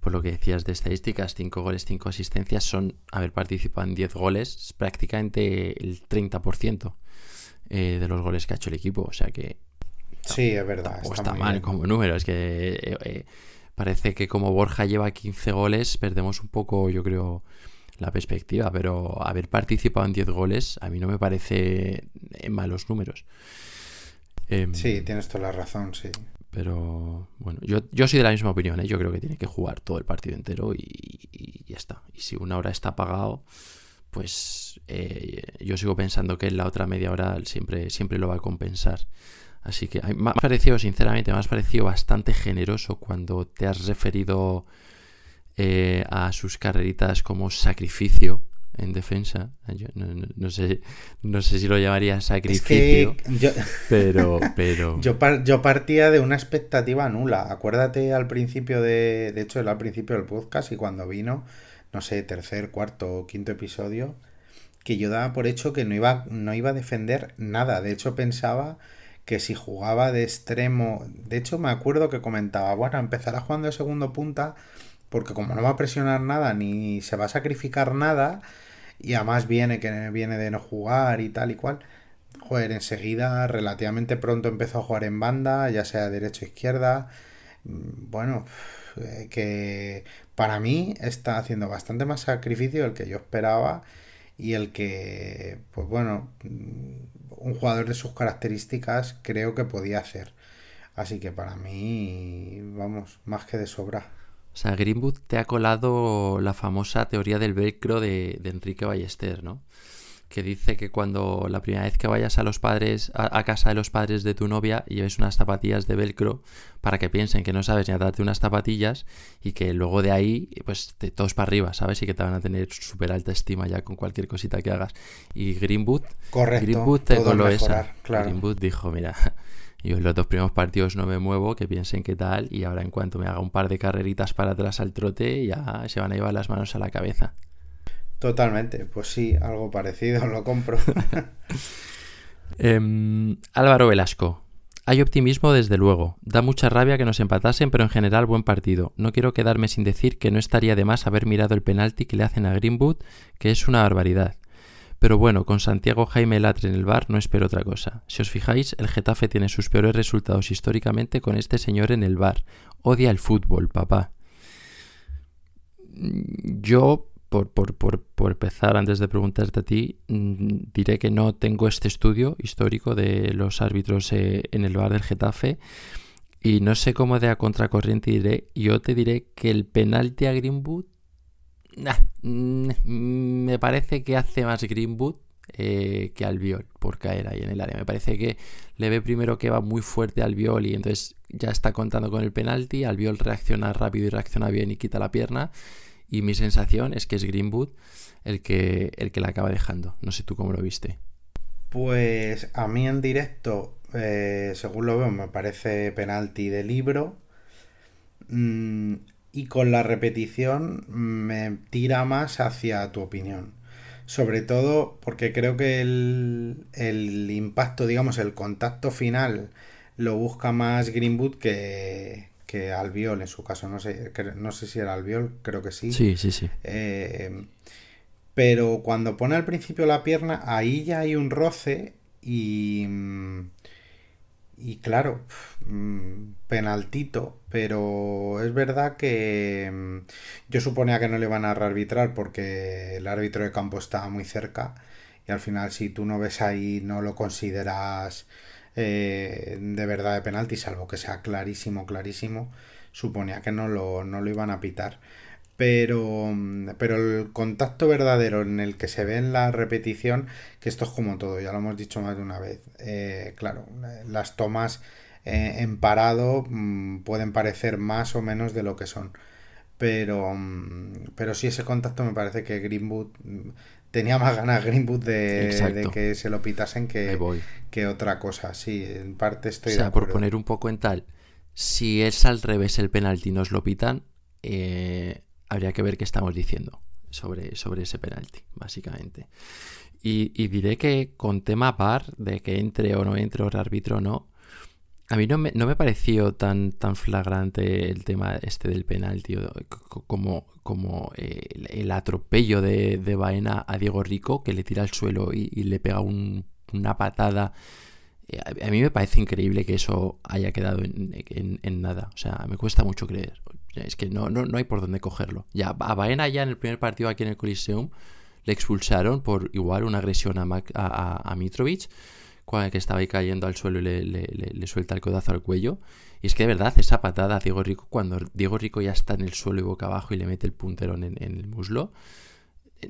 por lo que decías de estadísticas, 5 goles, 5 asistencias son haber participado en 10 goles, es prácticamente el 30% eh, de los goles que ha hecho el equipo. O sea que. Sí, es verdad. Está, mal como número. Es que eh, eh, parece que como Borja lleva 15 goles, perdemos un poco, yo creo, la perspectiva. Pero haber participado en 10 goles a mí no me parece en malos números. Em, sí, tienes toda la razón, sí. Pero bueno, yo, yo soy de la misma opinión, ¿eh? yo creo que tiene que jugar todo el partido entero y, ya está. Y si una hora está apagado, pues eh, yo sigo pensando que la otra media hora siempre, siempre lo va a compensar. Así que me ha parecido, sinceramente, me ha parecido bastante generoso cuando te has referido eh, a sus carreritas como sacrificio en defensa. no, sé, no sé si lo llamaría sacrificio, yo, pero, pero... Yo, yo, partía de una expectativa nula. Acuérdate al principio de... De hecho, al principio del podcast y cuando vino, no sé, tercer, cuarto o quinto episodio, que yo daba por hecho que no iba, no iba a defender nada. De hecho, pensaba que si jugaba de extremo... De hecho, me acuerdo que comentaba, bueno, empezará jugando de segundo punta porque como no va a presionar nada ni se va a sacrificar nada y además viene que viene de no jugar y tal y cual. Joder, enseguida, relativamente pronto empezó a jugar en banda, ya sea derecha o izquierda. Mm, bueno, eh, que para mí está haciendo bastante más sacrificio del que yo esperaba y el que, pues bueno, mm, un jugador de sus características creo que podía hacer. Así que para mí, vamos, más que de sobra. O sea, Greenwood te ha colado la famosa teoría del velcro de, Enrique Ballester, ¿no? Que dice que cuando la primera vez que vayas a los padres, a, casa de los padres de tu novia, lleves unas zapatillas de velcro para que piensen que no sabes ni atarte unas zapatillas y que luego de ahí, pues te, todos para arriba, ¿sabes? Y que te van a tener súper alta estima ya con cualquier cosita que hagas. Y Greenwood, Greenwood te coló esa. Greenwood dijo, mira, yo en los dos primeros partidos no me muevo, que piensen qué tal, y ahora en cuanto me haga un par de carreritas para atrás al trote, ya se van a llevar las manos a la cabeza. Totalmente, pues sí, algo parecido, lo compro. Em, Álvaro Velasco. Hay optimismo desde luego. Da mucha rabia que nos empatasen, pero en general buen partido. No quiero quedarme sin decir que no estaría de más haber mirado el penalti que le hacen a Greenwood, que es una barbaridad. Pero bueno, con Santiago Jaime Latre en el bar no espero otra cosa. Si os fijáis, el Getafe tiene sus peores resultados históricamente con este señor en el bar. Odia el fútbol, papá. Yo, por, por, empezar, antes de preguntarte a ti, mm, diré que no tengo este estudio histórico de los árbitros eh, en el bar del Getafe. Y no sé cómo de a contracorriente diré. Yo te diré que el penalti a Greenwood Me parece que hace más Greenwood eh, que Albiol por caer ahí en el área. Me parece que le ve primero que va muy fuerte al Albiol y entonces ya está contando con el penalti. Albiol reacciona rápido y reacciona bien y quita la pierna. Y mi sensación es que es Greenwood el que, el que la acaba dejando. No sé tú cómo lo viste. Pues a mí en directo, eh, según lo veo, me parece penalti de libro. Mm, y con la repetición me tira más hacia tu opinión. Sobre todo porque creo que el, impacto, digamos, el contacto final lo busca más Greenwood que, que Albiol en su caso. No sé, no sé si era Albiol, creo que sí. Sí, sí, sí. Eh, Pero cuando pone al principio la pierna, ahí ya hay un roce y... Y claro, penaltito, pero es verdad que mm, yo suponía que no le iban a arbitrar porque el árbitro de campo estaba muy cerca y al final si tú no ves ahí no lo consideras eh, de verdad de penalti, salvo que sea clarísimo, clarísimo, suponía que no lo, no lo iban a pitar. Pero, mm, pero el contacto verdadero en el que se ve en la repetición, que esto es como todo, ya lo hemos dicho más de una vez. eh, claro, las tomas eh, en parado mm, pueden parecer más o menos de lo que son. Pero, mm, pero sí, ese contacto me parece que Greenwood mm, tenía más ganas Greenwood de, que se lo pitasen que, voy. que otra cosa. Sí, en parte O estoy de sea, por poner un poco en tal, si es al revés el penalti y nos lo pitan, eh, habría que ver qué estamos diciendo sobre, sobre ese penalti, básicamente. Y, y diré que con tema VAR, de que entre o no entre o el árbitro o no, a mí no me, no me pareció tan, tan flagrante el tema este del penalti, o- co- como, como eh, el, el atropello de, de Baena a Diego Rico, que le tira al suelo y, le pega un- una patada. Eh, A mí me parece increíble que eso haya quedado en, en- nada. O sea, me cuesta mucho creer. Es que no, no, no hay por dónde cogerlo. Ya, a Baena ya en el primer partido aquí en el Coliseum le expulsaron por igual una agresión a, Mac- a, a- Mitrovic, que estaba ahí cayendo al suelo y le, le- le- le suelta el codazo al cuello. Y es que de verdad, esa patada a Diego Rico, cuando Diego Rico ya está en el suelo y boca abajo y le mete el punterón en, en el muslo,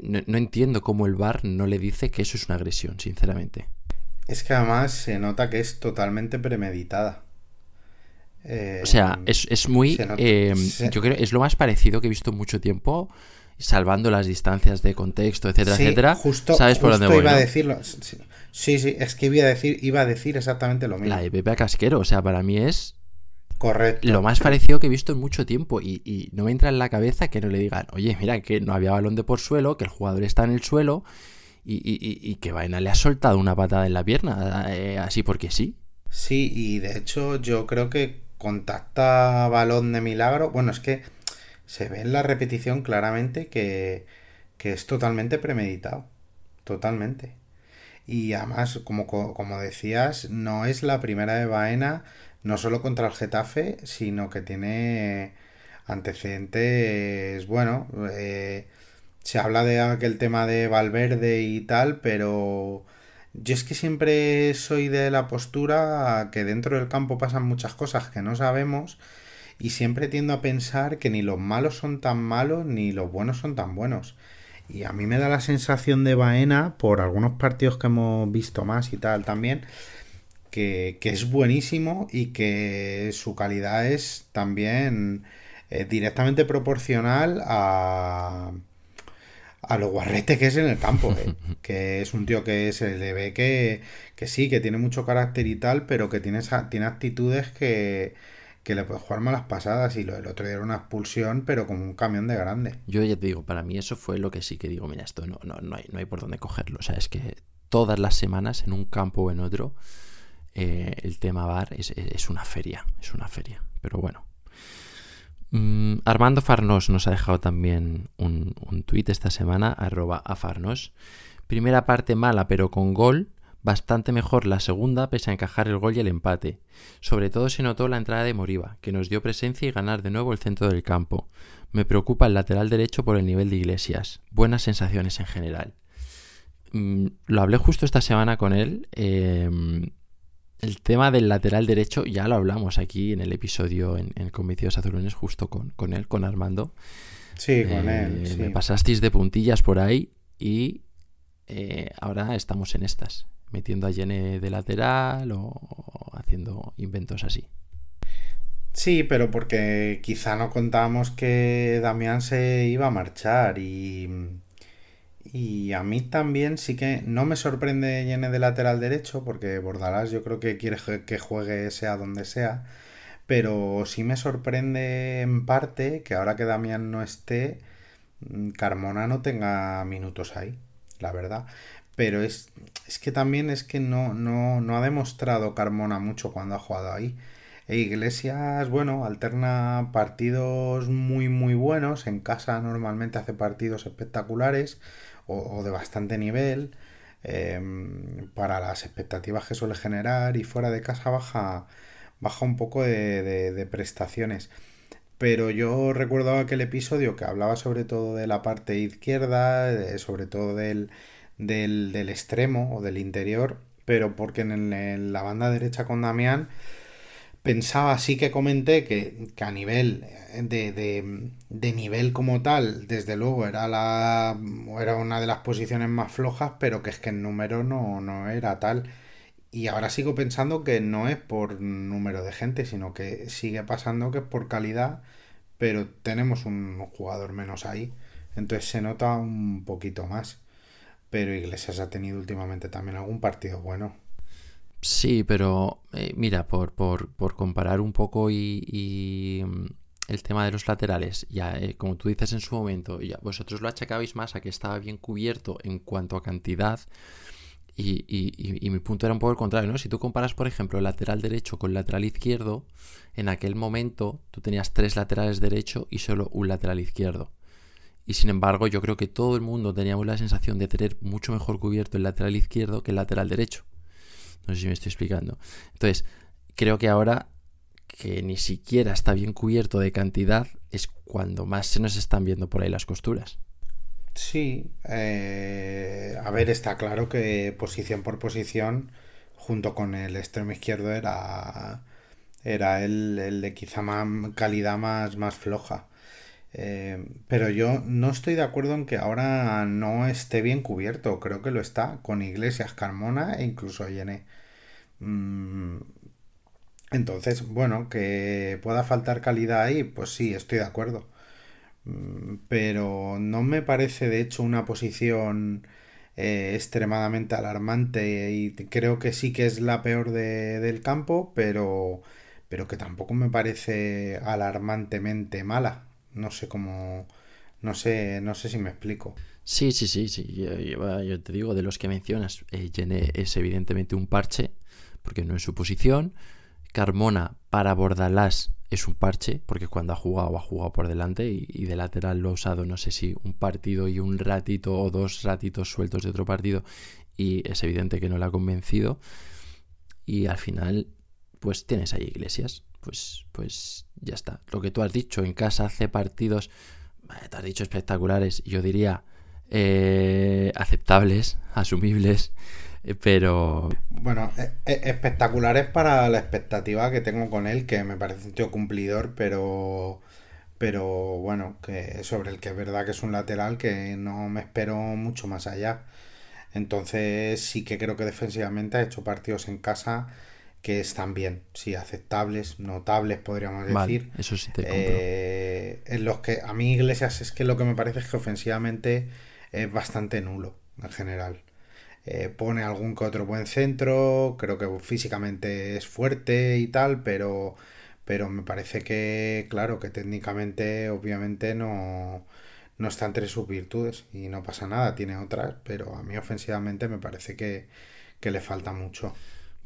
no, no entiendo cómo el VAR no le dice que eso es una agresión, sinceramente. Es que además se nota que es totalmente premeditada. Eh, O sea, es, es muy. se nota- eh, se- yo creo es lo más parecido que he visto en mucho tiempo, salvando las distancias de contexto, etcétera, sí, etcétera. Justo, ¿Sabes por dónde voy? iba a decirlo. Sí, sí, sí, es que iba a decir, iba a decir exactamente lo mismo. La de Pepe a Casquero, o sea, para mí es Correcto. lo más parecido que he visto en mucho tiempo. Y, y no me entra en la cabeza que no le digan, oye, mira, que no había balón de por suelo, que el jugador está en el suelo y, y- y- y que Vaina le ha soltado una patada en la pierna, eh, así porque sí. Sí, y de hecho yo creo que contacta balón de milagro. Bueno, es que se ve en la repetición claramente que, que es totalmente premeditado. Totalmente. Y además, como, co- como decías, no es la primera de Baena, no solo contra el Getafe, sino que tiene antecedentes, bueno, eh, se habla de aquel tema de Valverde y tal, pero yo es que siempre soy de la postura que dentro del campo pasan muchas cosas que no sabemos y siempre tiendo a pensar que ni los malos son tan malos ni los buenos son tan buenos. Y a mí me da la sensación de Baena, por algunos partidos que hemos visto más y tal también, que, que es buenísimo y que su calidad es también eh, directamente proporcional a, a lo guarrete que es en el campo, ¿eh? que es un tío que se le ve que, que sí, que tiene mucho carácter y tal, pero que tiene, esa- tiene actitudes que, que le puede jugar malas pasadas y lo del otro día era una expulsión, pero como un camión de grande. Yo ya te digo, para mí eso fue lo que sí que digo, mira, esto no, no, no, hay, no hay por dónde cogerlo. O sea, es que todas las semanas, en un campo o en otro, eh, el tema bar es, es- es una feria, es una feria. Pero bueno. Mm, Armando Farnos nos ha dejado también un, un tuit esta semana, arroba a Farnos. Primera parte mala, pero con gol. Bastante mejor la segunda, pese a encajar el gol y el empate. Sobre todo se notó la entrada de Moriba, que nos dio presencia y ganar de nuevo el centro del campo. Me preocupa el lateral derecho por el nivel de Iglesias. Buenas sensaciones en general. Mm, lo hablé justo esta semana con él. eh, el tema del lateral derecho ya lo hablamos aquí en el episodio en, en Convencidos Azulones, justo con, con él, con Armando. Sí, con Eh, él. sí. Me pasasteis de puntillas por ahí y eh, ahora estamos en estas, metiendo a Yene de lateral o haciendo inventos así. Sí, pero porque quizá no contábamos que Damián se iba a marchar y, y a mí también sí que no me sorprende Yene de lateral derecho porque Bordalás yo creo que quiere que juegue sea donde sea, pero sí me sorprende en parte que ahora que Damián no esté, mm, Carmona no tenga minutos ahí, la verdad. Pero es, es que también es que no, no, no ha demostrado Carmona mucho cuando ha jugado ahí. E Iglesias, bueno, alterna partidos muy muy buenos. En casa normalmente hace partidos espectaculares. o, de bastante nivel em, para las expectativas que suele generar y fuera de casa baja, baja un poco de, prestaciones. Pero yo recuerdo aquel episodio que hablaba sobre todo de la parte izquierda, sobre todo del, del, extremo o del interior, pero porque en, la banda derecha con Damián pensaba, sí que comenté que, a nivel de, de, nivel como tal, desde luego era, la, era una de las posiciones más flojas, pero que es que el número no, no era tal. Y ahora sigo pensando que no es por número de gente, sino que sigue pasando que es por calidad, pero tenemos un jugador menos ahí. Entonces se nota un poquito más. Pero Iglesias ha tenido últimamente también algún partido bueno. Sí, pero eh, mira, por, por, comparar un poco y, mm, el tema de los laterales, ya eh, como tú dices en su momento, ya vosotros lo achacabais más a que estaba bien cubierto en cuanto a cantidad. Y, y, mi punto era un poco el contrario, ¿no? Si tú comparas, por ejemplo, el lateral derecho con el lateral izquierdo, en aquel momento tú tenías tres laterales derecho y solo un lateral izquierdo. Y sin embargo, yo creo que todo el mundo teníamos la sensación de tener mucho mejor cubierto el lateral izquierdo que el lateral derecho. No sé si me estoy explicando. Entonces, creo que ahora que ni siquiera está bien cubierto de cantidad es cuando más se nos están viendo por ahí las costuras. Sí, eh, a ver, está claro que posición por posición, junto con el extremo izquierdo, era, era el, el de quizá más calidad más, más floja. Eh, pero yo no estoy de acuerdo en que ahora no esté bien cubierto. Creo que lo está con Iglesias, Carmona e incluso Yene. Mm, entonces, bueno, que pueda faltar calidad ahí, pues sí, estoy de acuerdo. Mm, pero no me parece de hecho una posición eh, extremadamente alarmante y creo que sí que es la peor del campo, pero, pero que tampoco me parece alarmantemente mala. No sé cómo. No sé, no sé si me explico. Sí, sí, sí, sí. Yo, te digo, de los que mencionas, eh, es evidentemente un parche, porque no es su posición. Carmona para Bordalás es un parche, porque cuando ha jugado, ha jugado por delante y, de lateral lo ha usado, no sé si un partido y un ratito o dos ratitos sueltos de otro partido, y es evidente que no le ha convencido. Y al final, pues tienes ahí Iglesias, pues, pues ya está. Lo que tú has dicho, en casa hace partidos, te has dicho espectaculares, yo diría eh, aceptables, asumibles, eh, pero... Bueno, eh, espectaculares para la expectativa que tengo con él, que me parece un tío cumplidor, pero... Pero bueno, que sobre el que es verdad que es un lateral que no me espero mucho más allá. Entonces sí que creo que defensivamente ha hecho partidos en casa que están bien, sí, aceptables, notables, podríamos decir. eso sí te eh, en los que a mí Iglesias es que lo que me parece es que ofensivamente es bastante nulo en general. Eh, pone algún que otro buen centro, creo que físicamente es fuerte y tal, pero, pero me parece que, claro, que técnicamente obviamente no, no está entre sus virtudes y no pasa nada, tiene otras, pero a mí ofensivamente me parece que, que le falta mucho.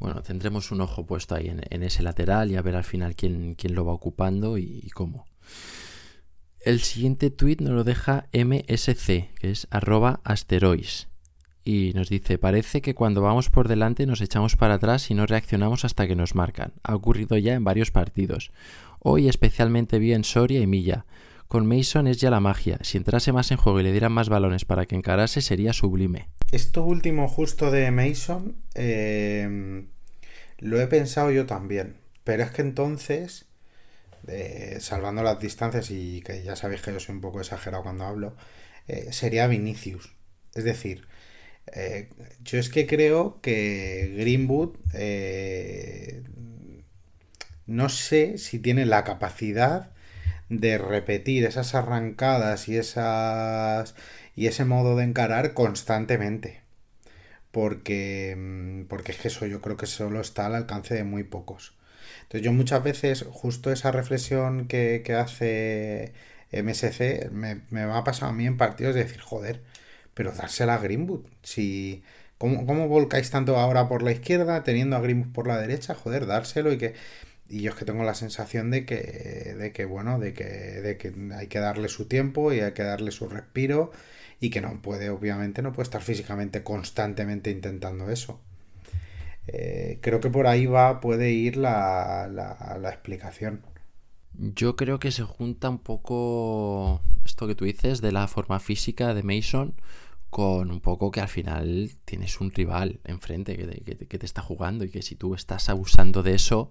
Bueno, tendremos un ojo puesto ahí en, ese lateral y a ver al final quién, quién lo va ocupando y, cómo. El siguiente tweet nos lo deja MSC, que es arroba asterois. Y nos dice, parece que cuando vamos por delante nos echamos para atrás y no reaccionamos hasta que nos marcan. Ha ocurrido ya en varios partidos. Hoy especialmente bien Soria y Milla. Con Mason es ya la magia. Si entrase más en juego y le dieran más balones para que encarase sería sublime. Esto último justo de Mason em, lo he pensado yo también. Pero es que entonces, salvando las distancias y que ya sabéis que yo soy un poco exagerado cuando hablo, eh, sería Vinicius. Es decir, eh, yo es que creo que Greenwood eh, no sé si tiene la capacidad de repetir esas arrancadas y esas y ese modo de encarar constantemente. Porque, mm, porque es que eso yo creo que solo está al alcance de muy pocos. Entonces yo muchas veces justo esa reflexión que, hace MSC me, me va a a mí en partidos de decir, joder, pero dársela a Greenwood. Si, ¿cómo, ¿Cómo volcáis tanto ahora por la izquierda teniendo a Greenwood por la derecha? Joder, dárselo y que y yo es que tengo la sensación de que, de que bueno, de que, de que hay que darle su tiempo y hay que darle su respiro y que no puede, obviamente, no puede estar físicamente constantemente intentando eso. Eh, creo que por ahí va, puede ir la, la, la explicación. Yo creo que se junta un poco esto que tú dices de la forma física de Mason con un poco que al final tienes un rival enfrente que te, que te está jugando y que si tú estás abusando de eso,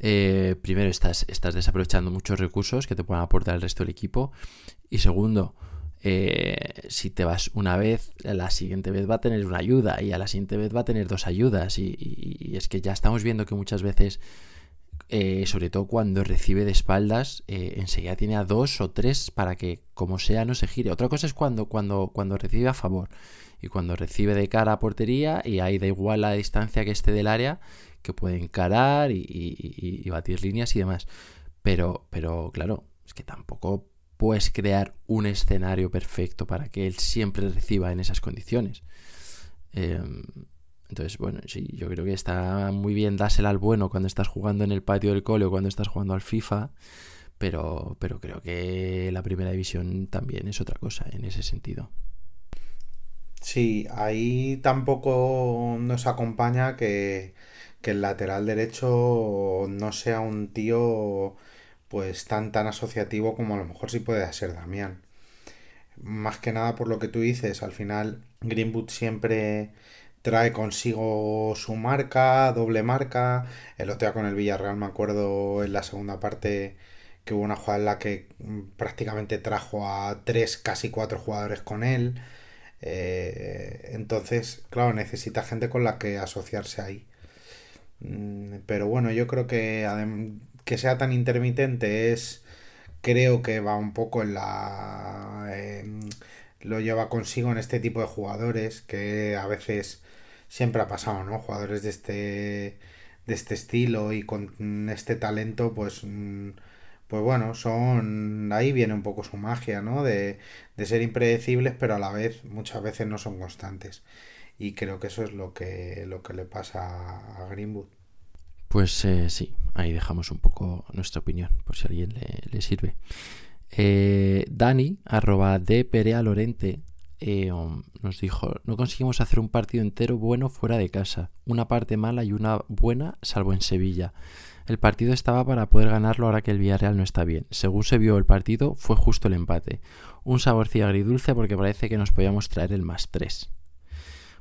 eh, primero estás, estás desaprovechando muchos recursos que te pueden aportar el resto del equipo y segundo, eh, si te vas una vez, la siguiente vez va a tener una ayuda y a la siguiente vez va a tener dos ayudas y es que ya estamos viendo que muchas veces eh, sobre todo cuando recibe de espaldas, eh, enseguida tiene a dos o tres para que, como sea, no se gire. Otra cosa es cuando, cuando, cuando recibe a favor y cuando recibe de cara a portería y ahí da igual la distancia que esté del área, que puede encarar y, batir líneas y demás. Pero, pero claro, es que tampoco puedes crear un escenario perfecto para que él siempre reciba en esas condiciones. Em, entonces, bueno, sí, yo creo que está muy bien dásela al bueno cuando estás jugando en el patio del cole o cuando estás jugando al FIFA, pero, pero creo que la primera división también es otra cosa en ese sentido. Sí, ahí tampoco nos acompaña que, que el lateral derecho no sea un tío pues tan tan asociativo como a lo mejor sí puede ser Damián. Más que nada por lo que tú dices, al final Greenwood siempre trae consigo su marca, doble marca. El otro con el Villarreal me acuerdo en la segunda parte que hubo una jugada en la que mm, prácticamente trajo a tres, casi cuatro jugadores con él. Eh, entonces, claro, necesita gente con la que asociarse ahí. Mm, pero bueno, yo creo que que sea tan intermitente es, creo que va un poco en la... lo lleva consigo en este tipo de jugadores que a veces siempre ha pasado, ¿no? Jugadores de este, de este estilo y con este talento, pues, mm, pues bueno, son, ahí viene un poco su magia, ¿no? De, de ser impredecibles, pero a la vez muchas veces no son constantes. Y creo que eso es lo que, lo que le pasa a Greenwood. Pues eh, sí, ahí dejamos un poco nuestra opinión, por si a alguien le, sirve. Eh, Dani, arroba de Perea Lorente, eh, nos dijo, no conseguimos hacer un partido entero bueno fuera de casa, una parte mala y una buena salvo en Sevilla. El partido estaba para poder ganarlo ahora que el Villarreal no está bien. Según se vio el partido, fue justo el empate. Un saborcillo agridulce porque parece que nos podíamos traer el más 3.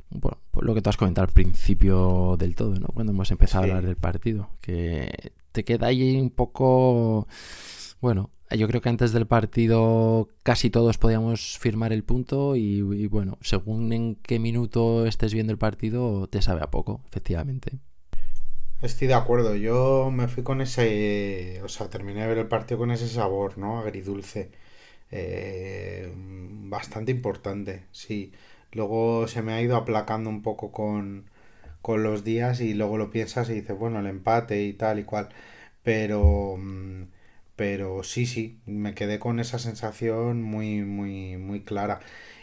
Bueno, pues lo que tú has comentado al principio del todo, ¿no? Cuando hemos empezado a hablar del partido, que te queda ahí un poco... Bueno, yo creo que antes del partido casi todos podíamos firmar el punto y, bueno, según en qué minuto estés viendo el partido, te sabe a poco, efectivamente. Estoy de acuerdo, yo me fui con ese, o sea, terminé de ver el partido con ese sabor, ¿no? Agridulce. Eh, bastante importante, sí. Luego se me ha ido aplacando un poco con, con los días y luego lo piensas y dices, bueno, el empate y tal y cual. Pero... Mm, pero sí, sí, me quedé con esa sensación muy, muy, muy clara.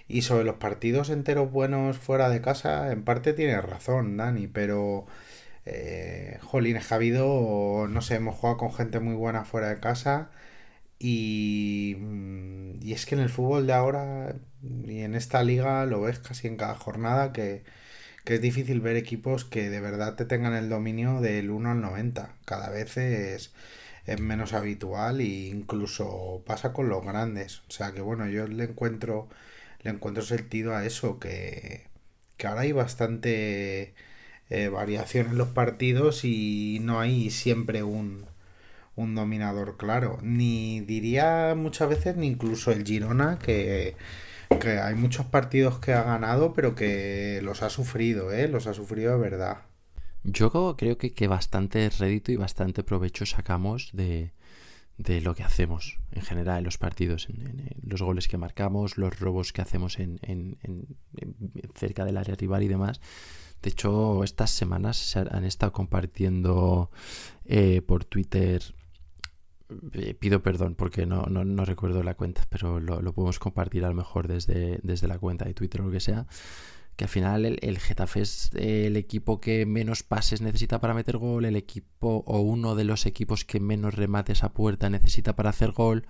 Y sobre los partidos enteros buenos fuera de casa, en parte tienes razón, Dani, pero... Eh, jolín, ha habido, no sé, hemos jugado con gente muy buena fuera de casa y, mm, y es que en el fútbol de ahora y en esta liga lo ves casi en cada jornada que, que es difícil ver equipos que de verdad te tengan el dominio del 1 al 90. Cada vez es es menos habitual e incluso pasa con los grandes. O sea que bueno, yo le encuentro, le encuentro sentido a eso, que, que ahora hay bastante eh, variación en los partidos y no hay siempre un, un dominador claro. Ni diría muchas veces ni incluso el Girona que, que hay muchos partidos que ha ganado pero que los ha sufrido, ¿eh? los ha sufrido de verdad. Yo creo que, que bastante rédito y bastante provecho sacamos de, de lo que hacemos en general en los partidos, en, los goles que marcamos, los robos que hacemos en, cerca del área rival y demás. De hecho, estas semanas se han estado compartiendo eh, por Twitter. Eh, pido perdón porque no, no, recuerdo la cuenta, pero lo, lo podemos compartir a lo mejor desde, desde la cuenta de Twitter o lo que sea que al final el, Getafe es el equipo que menos pases necesita para meter gol, el equipo o uno de los equipos que menos remates a puerta necesita para hacer gol.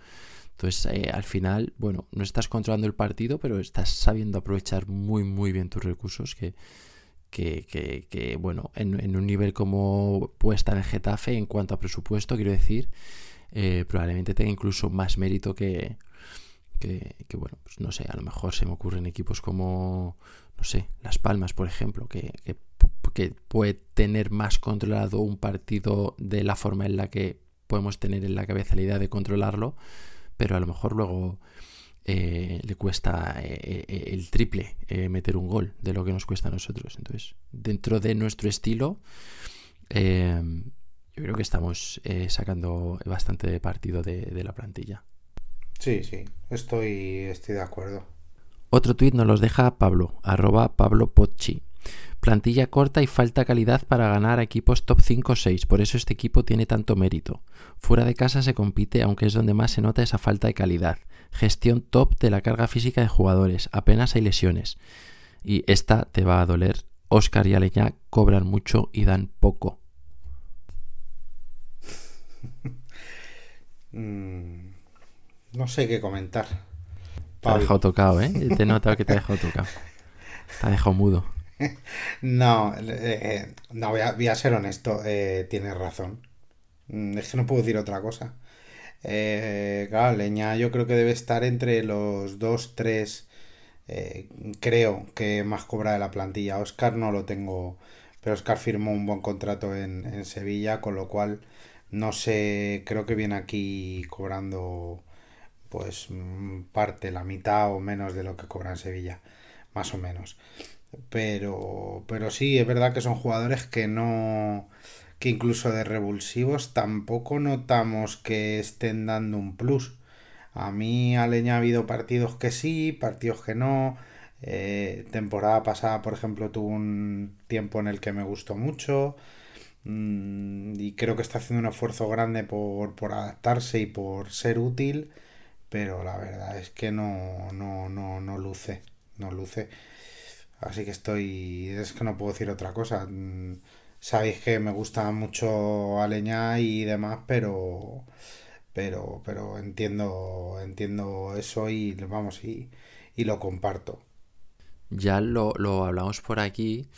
Entonces, eh, al final, bueno, no estás controlando el partido, pero estás sabiendo aprovechar muy, muy bien tus recursos, que, que, que, bueno, en, un nivel como puesta en el Getafe, en cuanto a presupuesto, quiero decir, eh, probablemente tenga incluso más mérito que, que, bueno, pues no sé, a lo mejor se me ocurren equipos como, no sé, Las Palmas, por ejemplo, que, que, puede tener más controlado un partido de la forma en la que podemos tener en la cabeza la idea de controlarlo, pero a lo mejor luego eh, le cuesta eh, el triple meter un gol de lo que nos cuesta a nosotros. Entonces, dentro de nuestro estilo, yo creo que estamos sacando bastante partido de, de la plantilla. Sí, sí, estoy, estoy de acuerdo. Otro tuit nos los deja Pablo, arroba Pablo Pochi. Plantilla corta y falta calidad para ganar a equipos top 5 o 6, por eso este equipo tiene tanto mérito. Fuera de casa se compite, aunque es donde más se nota esa falta de calidad. Gestión top de la carga física de jugadores, apenas hay lesiones. Y esta te va a doler. Oscar y Aleñá cobran mucho y dan poco. Mm, no sé qué comentar. Te ha dejado tocado, ¿eh? Te he notado que te ha dejado tocado. Te ha dejado mudo. No, eh, no voy a, ser honesto, eh, tienes razón. Mm, es que no puedo decir otra cosa. Eh, claro, Leña yo creo que debe estar entre los dos, tres, creo que más cobra de la plantilla. Oscar no lo tengo, pero Oscar firmó un buen contrato en, en Sevilla, con lo cual no sé, creo que viene aquí cobrando pues parte, la mitad o menos de lo que cobra en Sevilla, más o menos. Pero, pero sí, es verdad que son jugadores que no, que incluso de revulsivos tampoco notamos que estén dando un plus. A mí Aleña ha habido partidos que sí, partidos que no. Eh, temporada pasada, por ejemplo, tuvo un tiempo en el que me gustó mucho. Mm, y creo que está haciendo un esfuerzo grande por, por adaptarse y por ser útil pero la verdad es que no, no, no, no luce, no luce. Así que estoy, es que no puedo decir otra cosa. Mm, sabéis que me gusta mucho Aleña y demás, pero, pero, pero entiendo, entiendo eso y vamos, y, y lo comparto. Ya lo, lo hablamos por aquí,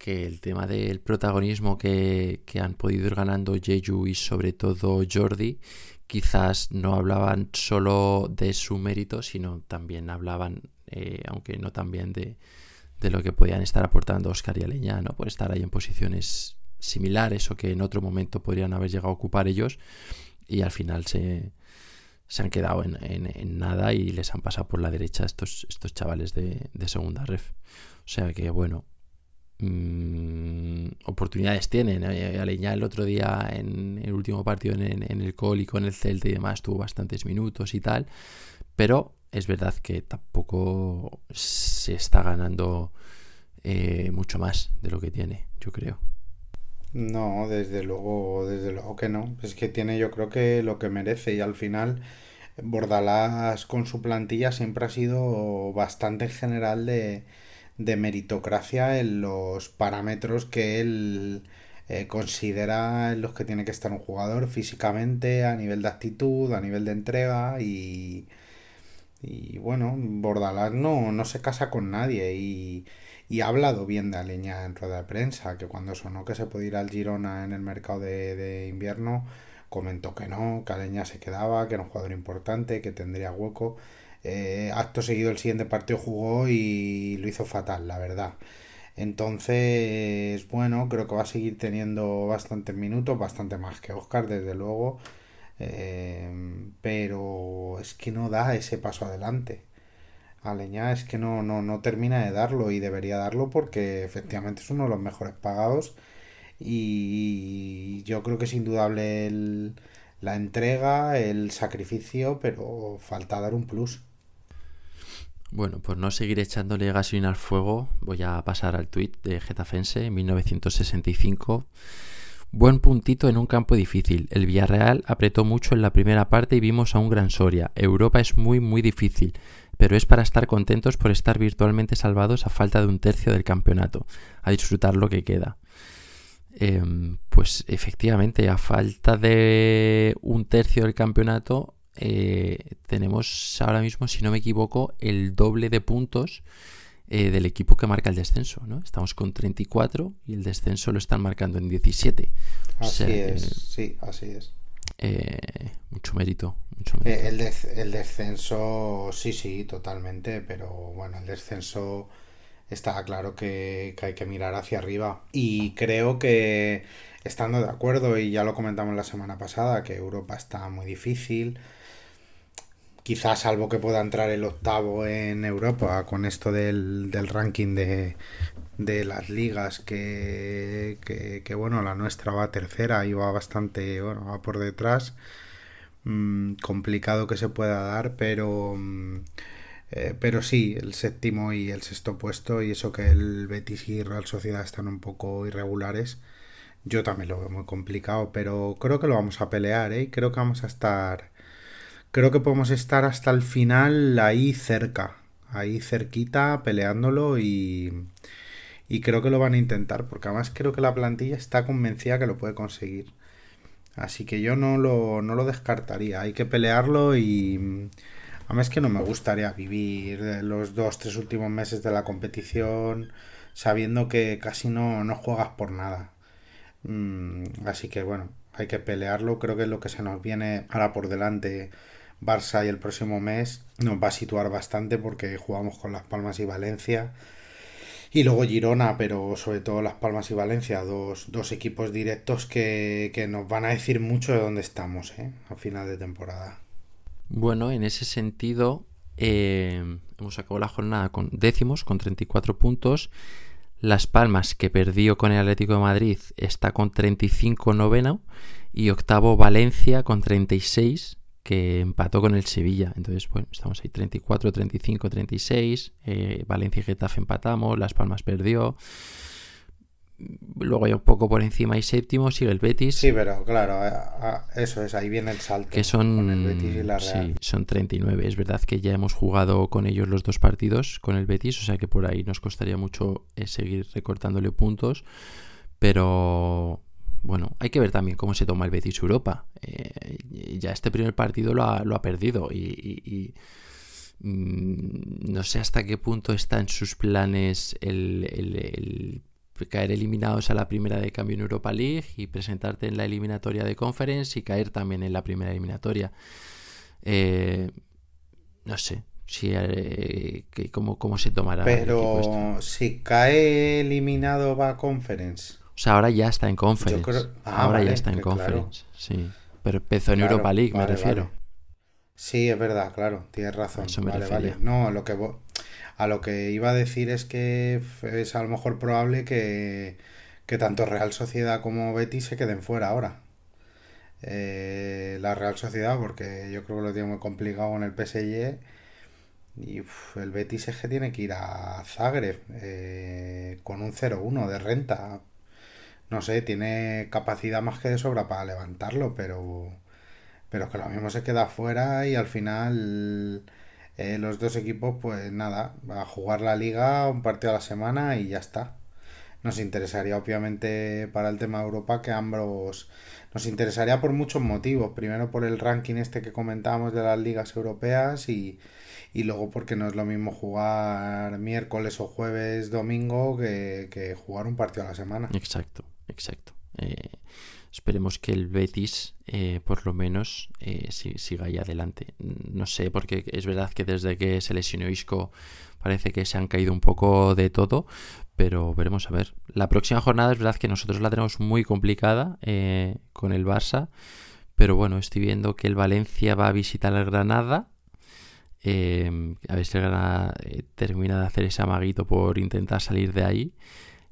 que el tema del protagonismo que, que han podido ir ganando Jeju y sobre todo Jordi, quizás no hablaban solo de su mérito, sino también hablaban, eh, aunque no también de, de, lo que podían estar aportando Oscar y Aleña, ¿no? por estar ahí en posiciones similares o que en otro momento podrían haber llegado a ocupar ellos y al final se, se han quedado en, en, nada y les han pasado por la derecha estos, estos chavales de, de segunda ref. O sea que bueno, Mm, oportunidades tienen. Eh, Aleñá el otro día en el último partido en, el Col y con el Celta y demás tuvo bastantes minutos y tal, pero es verdad que tampoco se está ganando eh, mucho más de lo que tiene, yo creo. No, desde luego, desde luego que no. Es que tiene yo creo que lo que merece y al final Bordalás con su plantilla siempre ha sido bastante general de de meritocracia en los parámetros que él eh, considera en los que tiene que estar un jugador físicamente, a nivel de actitud, a nivel de entrega y, y bueno, Bordalás no, no se casa con nadie y, y ha hablado bien de Aleña en rueda de prensa, que cuando sonó que se podía ir al Girona en el mercado de, de invierno, comentó que no, que Aleña se quedaba, que era un jugador importante, que tendría hueco. Eh, acto seguido el siguiente partido jugó y lo hizo fatal, la verdad. Entonces, bueno, creo que va a seguir teniendo bastantes minutos, bastante más que Oscar, desde luego. Eh, pero es que no da ese paso adelante. Aleña es que no, no, no termina de darlo y debería darlo porque efectivamente es uno de los mejores pagados y yo creo que es indudable la entrega, el sacrificio, pero falta dar un plus. Bueno, pues no seguir echándole gasolina al fuego, voy a pasar al tuit de Getafense 1965. Buen puntito en un campo difícil. El Villarreal apretó mucho en la primera parte y vimos a un gran Soria. Europa es muy muy difícil, pero es para estar contentos por estar virtualmente salvados a falta de un tercio del campeonato, a disfrutar lo que queda. Em, pues efectivamente, a falta de un tercio del campeonato, eh, tenemos ahora mismo, si no me equivoco, el doble de puntos eh, del equipo que marca el descenso. ¿no? Estamos con 34 y el descenso lo están marcando en 17. Así es, sí, así es. Eh, mucho mérito. El, el, descenso, sí, sí, totalmente, pero bueno, el descenso está claro que, que hay que mirar hacia arriba. Y creo que, estando de acuerdo, y ya lo comentamos la semana pasada, que Europa está muy difícil, quizás salvo que pueda entrar el octavo en Europa con esto del, del ranking de, de, las ligas que, que, bueno la nuestra va tercera y va bastante bueno va por detrás mm, complicado que se pueda dar pero mm, eh, pero sí el séptimo y el sexto puesto y eso que el Betis y Real Sociedad están un poco irregulares yo también lo veo muy complicado pero creo que lo vamos a pelear ¿eh? creo que vamos a estar creo que podemos estar hasta el final ahí cerca, ahí cerquita, peleándolo y, y creo que lo van a intentar, porque además creo que la plantilla está convencida que lo puede conseguir. Así que yo no lo, no lo descartaría, hay que pelearlo y además que no me gustaría vivir los dos, tres últimos meses de la competición sabiendo que casi no, no juegas por nada. Mm, así que bueno, hay que pelearlo, creo que es lo que se nos viene ahora por delante Barça y el próximo mes nos va a situar bastante porque jugamos con Las Palmas y Valencia. Y luego Girona, pero sobre todo Las Palmas y Valencia, dos, equipos directos que, nos van a decir mucho de dónde estamos ¿eh? a final de temporada. Bueno, en ese sentido, eh, hemos acabado la jornada con décimos, con 34 puntos. Las Palmas, que perdió con el Atlético de Madrid, está con 35 noveno. Y octavo Valencia con 36 que empató con el Sevilla. Entonces, bueno, estamos ahí 34, 35, 36. Valencia y Getafe empatamos, Las Palmas perdió. Luego hay un poco por encima y séptimo, sigue el Betis. Sí, pero claro, eso es, ahí viene el salto. Que son, el Betis y la Real. Sí, son 39. Es verdad que ya hemos jugado con ellos los dos partidos, con el Betis, o sea que por ahí nos costaría mucho eh, seguir recortándole puntos. Pero bueno, hay que ver también cómo se toma el Betis Europa. Eh, ya este primer partido lo ha, perdido y, mm, no sé hasta qué punto está en sus planes el, caer eliminados a la primera de cambio en Europa League y presentarte en la eliminatoria de Conference y caer también en la primera eliminatoria. Eh, no sé, si, eh, cómo, cómo, se tomará. Pero si cae eliminado va a Conference. O sea, ahora ya está en Conference. Ah, ahora ya está en Conference, sí. Pero empezó en Europa League, me refiero. Sí, es verdad, claro, tienes razón. Eso me vale, No, a lo que a lo que iba a decir es que es a lo mejor probable que, que tanto Real Sociedad como Betis se queden fuera ahora. Eh, la Real Sociedad, porque yo creo que lo tiene muy complicado con el PSG. Y el Betis es que tiene que ir a Zagreb eh, con un 0-1 de renta no sé, tiene capacidad más que de sobra para levantarlo, pero, pero que lo mismo se queda fuera y al final eh, los dos equipos, pues nada, a jugar la liga un partido a la semana y ya está. Nos interesaría obviamente para el tema de Europa que ambos nos interesaría por muchos motivos. Primero por el ranking este que comentábamos de las ligas europeas y, y luego porque no es lo mismo jugar miércoles o jueves, domingo que, que jugar un partido a la semana. Exacto exacto. Eh, esperemos que el Betis, eh, por lo menos, eh, siga ahí adelante. No sé, porque es verdad que desde que se lesionó Isco parece que se han caído un poco de todo, pero veremos a ver. La próxima jornada es verdad que nosotros la tenemos muy complicada con el Barça, pero bueno, estoy viendo que el Valencia va a visitar el Granada. a ver si el Granada termina de hacer ese amaguito por intentar salir de ahí.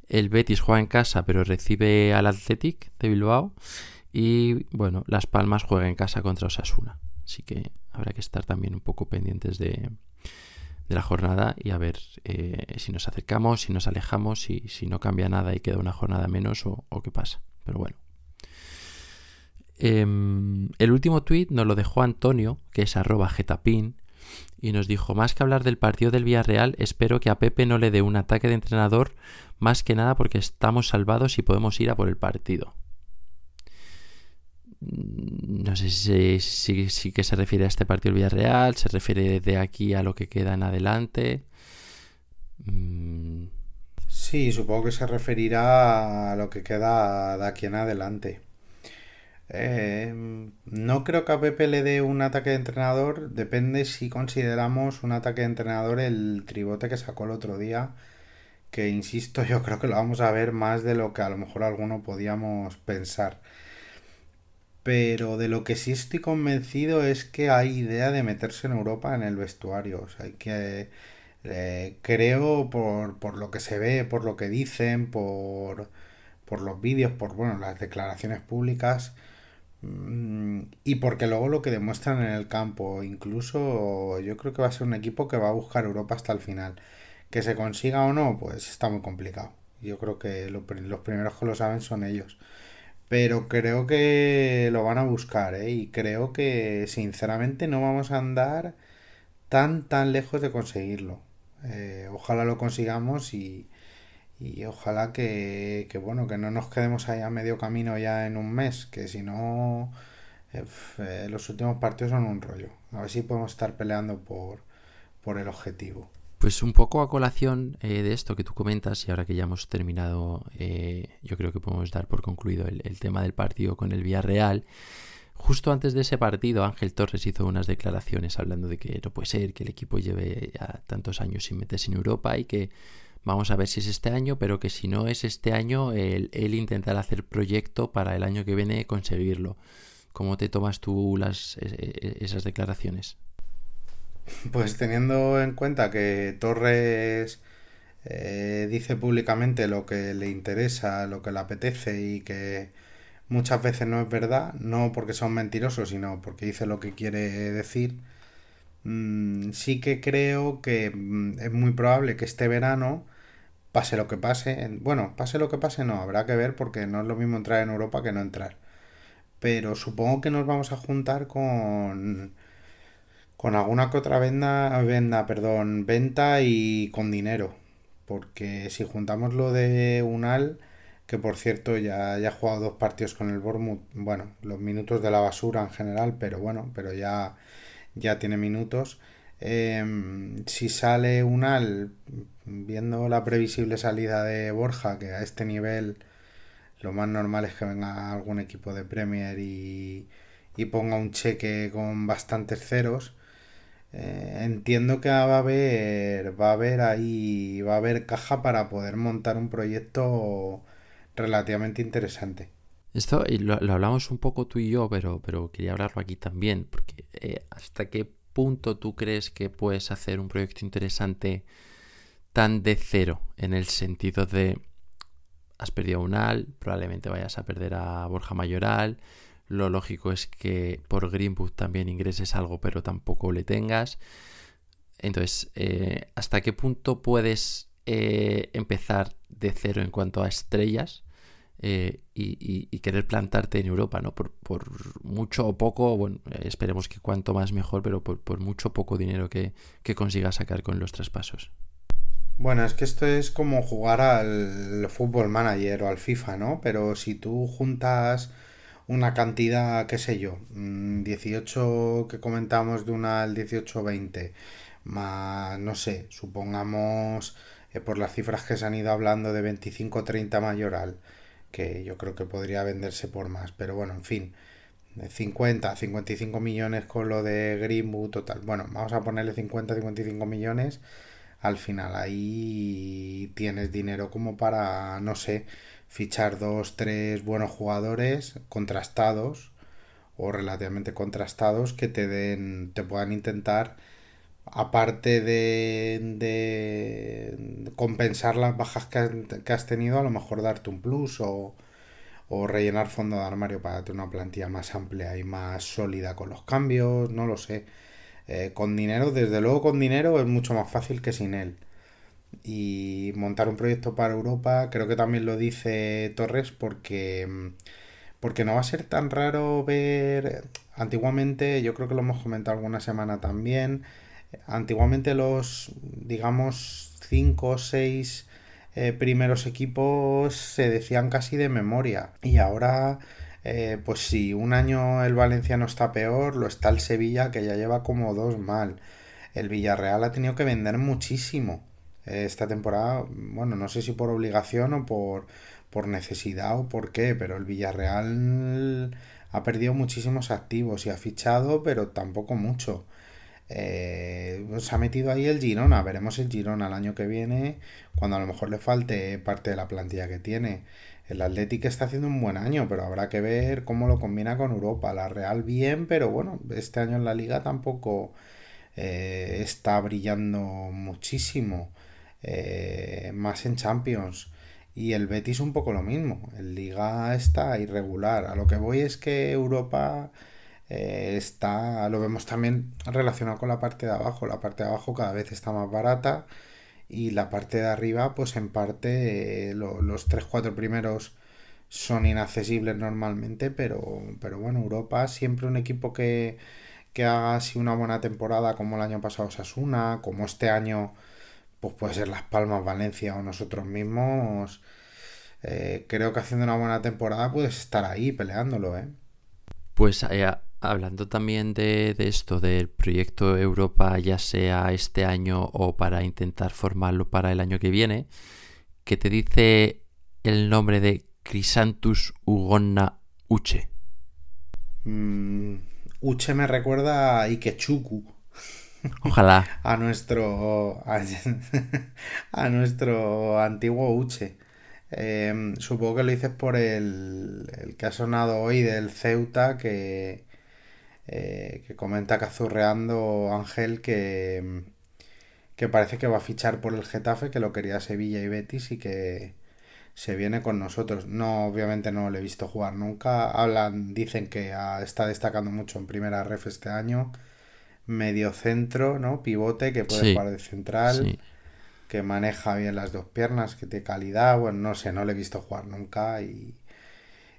El Betis juega en casa, pero recibe al Athletic de Bilbao. Y bueno, Las Palmas juega en casa contra Osasuna. Así que habrá que estar también un poco pendientes de, la jornada y a ver eh, si nos acercamos, si nos alejamos, si, si no cambia nada y queda una jornada menos o, qué pasa. Pero bueno. Em, el último tuit nos lo dejó Antonio, que es arroba getapin, y nos dijo, más que hablar del partido del Villarreal, espero que a Pepe no le dé un ataque de entrenador, más que nada porque estamos salvados y podemos ir a por el partido. Mm, no sé si, que se refiere a este partido del Villarreal, se refiere de aquí a lo que queda en adelante. Mm. Sí, supongo que se referirá a lo que queda de aquí en adelante. Eh, no creo que a Pepe le dé un ataque de entrenador. Depende si consideramos un ataque de entrenador el tribote que sacó el otro día. Que insisto, yo creo que lo vamos a ver más de lo que a lo mejor alguno podíamos pensar. Pero de lo que sí estoy convencido es que hay idea de meterse en Europa en el vestuario. O sea, hay que. Eh, creo por, por lo que se ve, por lo que dicen, por, por los vídeos, por bueno, las declaraciones públicas y porque luego lo que demuestran en el campo, incluso yo creo que va a ser un equipo que va a buscar Europa hasta el final. Que se consiga o no, pues está muy complicado. Yo creo que los primeros que lo saben son ellos. Pero creo que lo van a buscar, ¿eh? Y creo que sinceramente no vamos a andar tan, tan lejos de conseguirlo. Eh, ojalá lo consigamos y, y ojalá que, bueno, que no nos quedemos ahí a medio camino ya en un mes, que si no, eh, eh, los últimos partidos son un rollo. A ver si podemos estar peleando por, por el objetivo. Pues un poco a colación eh, de esto que tú comentas y ahora que ya hemos terminado, yo creo que podemos dar por concluido el, el, tema del partido con el Villarreal. Justo antes de ese partido, Ángel Torres hizo unas declaraciones hablando de que no puede ser que el equipo lleve ya tantos años sin meterse en Europa y que Vamos a ver si es este año, pero que si no es este año, él, intentará hacer proyecto para el año que viene conseguirlo. ¿Cómo te tomas tú las, e, e, esas declaraciones? Pues teniendo en cuenta que Torres eh, dice públicamente lo que le interesa, lo que le apetece y que muchas veces no es verdad, no porque son mentirosos, sino porque dice lo que quiere decir, mm, sí que creo que mm, es muy probable que este verano pase lo que pase. Bueno, pase lo que pase, no, habrá que ver porque no es lo mismo entrar en Europa que no entrar. Pero supongo que nos vamos a juntar con. con alguna que otra venda, venda, perdón, venta y con dinero. Porque si juntamos lo de Unal, que por cierto ya, ya ha jugado dos partidos con el Bournemouth, bueno, los minutos de la basura en general, pero bueno, pero ya, ya tiene minutos. Em, si sale Unal viendo la previsible salida de Borja, que a este nivel lo más normal es que venga algún equipo de Premier y, ponga un cheque con bastantes ceros. Eh, entiendo que va a haber va a haber ahí va a haber caja para poder montar un proyecto relativamente interesante. Esto lo, hablamos un poco tú y yo, pero, pero quería hablarlo aquí también, porque eh, hasta qué punto tú crees que puedes hacer un proyecto interesante tan de cero en el sentido de has perdido a Unal, probablemente vayas a perder a Borja Mayoral. Lo lógico es que por Greenwood también ingreses algo, pero tampoco le tengas. Entonces, eh, ¿hasta qué punto puedes eh, empezar de cero en cuanto a estrellas eh, y, querer plantarte en Europa, ¿no? Por, mucho o poco, bueno, esperemos que cuanto más mejor, pero por, mucho o poco dinero que, que consigas sacar con los traspasos. Bueno, es que esto es como jugar al fútbol manager o al FIFA, ¿no? Pero si tú juntas una cantidad, qué sé yo, 18 mm, que comentamos de una al 18-20, más, no sé, supongamos eh, por las cifras que se han ido hablando de 25-30 mayoral, que yo creo que podría venderse por más, pero bueno, en fin, de 50, 55 millones con lo de Greenwood, total. Bueno, vamos a ponerle 50, 55 millones al final ahí tienes dinero como para, no sé, fichar dos, tres buenos jugadores contrastados o relativamente contrastados que te den, te puedan intentar, aparte de, compensar las bajas que, has tenido, a lo mejor darte un plus o, rellenar fondo de armario para tener una plantilla más amplia y más sólida con los cambios, no lo sé. Eh, con dinero, desde luego con dinero es mucho más fácil que sin él. Y montar un proyecto para Europa, creo que también lo dice Torres, porque, porque no va a ser tan raro ver. Antiguamente, yo creo que lo hemos comentado alguna semana también. Antiguamente los, digamos, cinco o seis eh, primeros equipos se decían casi de memoria. Y ahora, eh, pues si un año el Valencia no está peor, lo está el Sevilla, que ya lleva como dos mal. El Villarreal ha tenido que vender muchísimo eh, esta temporada. Bueno, no sé si por obligación o por, por necesidad o por qué, pero el Villarreal ha perdido muchísimos activos y ha fichado, pero tampoco mucho. Eh, se ha metido ahí el Girona, veremos el Girona el año que viene, cuando a lo mejor le falte parte de la plantilla que tiene. El Athletic está haciendo un buen año, pero habrá que ver cómo lo combina con Europa. La Real bien, pero bueno, este año en la liga tampoco eh, está brillando muchísimo. Eh, más en Champions. Y el Betis un poco lo mismo. El Liga está irregular. A lo que voy es que Europa eh, está, lo vemos también relacionado con la parte de abajo. La parte de abajo cada vez está más barata y la parte de arriba, pues en parte eh, los 3-4 primeros son inaccesibles normalmente, pero, pero bueno, Europa siempre un equipo que, que haga así una buena temporada como el año pasado Sasuna, como este año pues puede ser Las Palmas, Valencia o nosotros mismos. Eh, creo que haciendo una buena temporada puedes estar ahí peleándolo, ¿eh? Pues eh, hablando también de, esto, del proyecto Europa, ya sea este año o para intentar formarlo para el año que viene, ¿qué te dice el nombre de Crisantus Ugonna Uche? Mm, Uche me recuerda a Ikechuku. Ojalá. a nuestro. A, nuestro antiguo Uche. Em, supongo que lo dices por el, el que ha sonado hoy del Ceuta que, eh, que comenta cazurreando Ángel que, que parece que va a fichar por el Getafe, que lo quería Sevilla y Betis y que se viene con nosotros. No, obviamente no lo he visto jugar nunca. Hablan, dicen que está destacando mucho en primera ref este año. Medio centro, ¿no? Pivote que puede jugar de central. Que maneja bien las dos piernas, que tiene calidad. Bueno, no sé, no lo he visto jugar nunca y,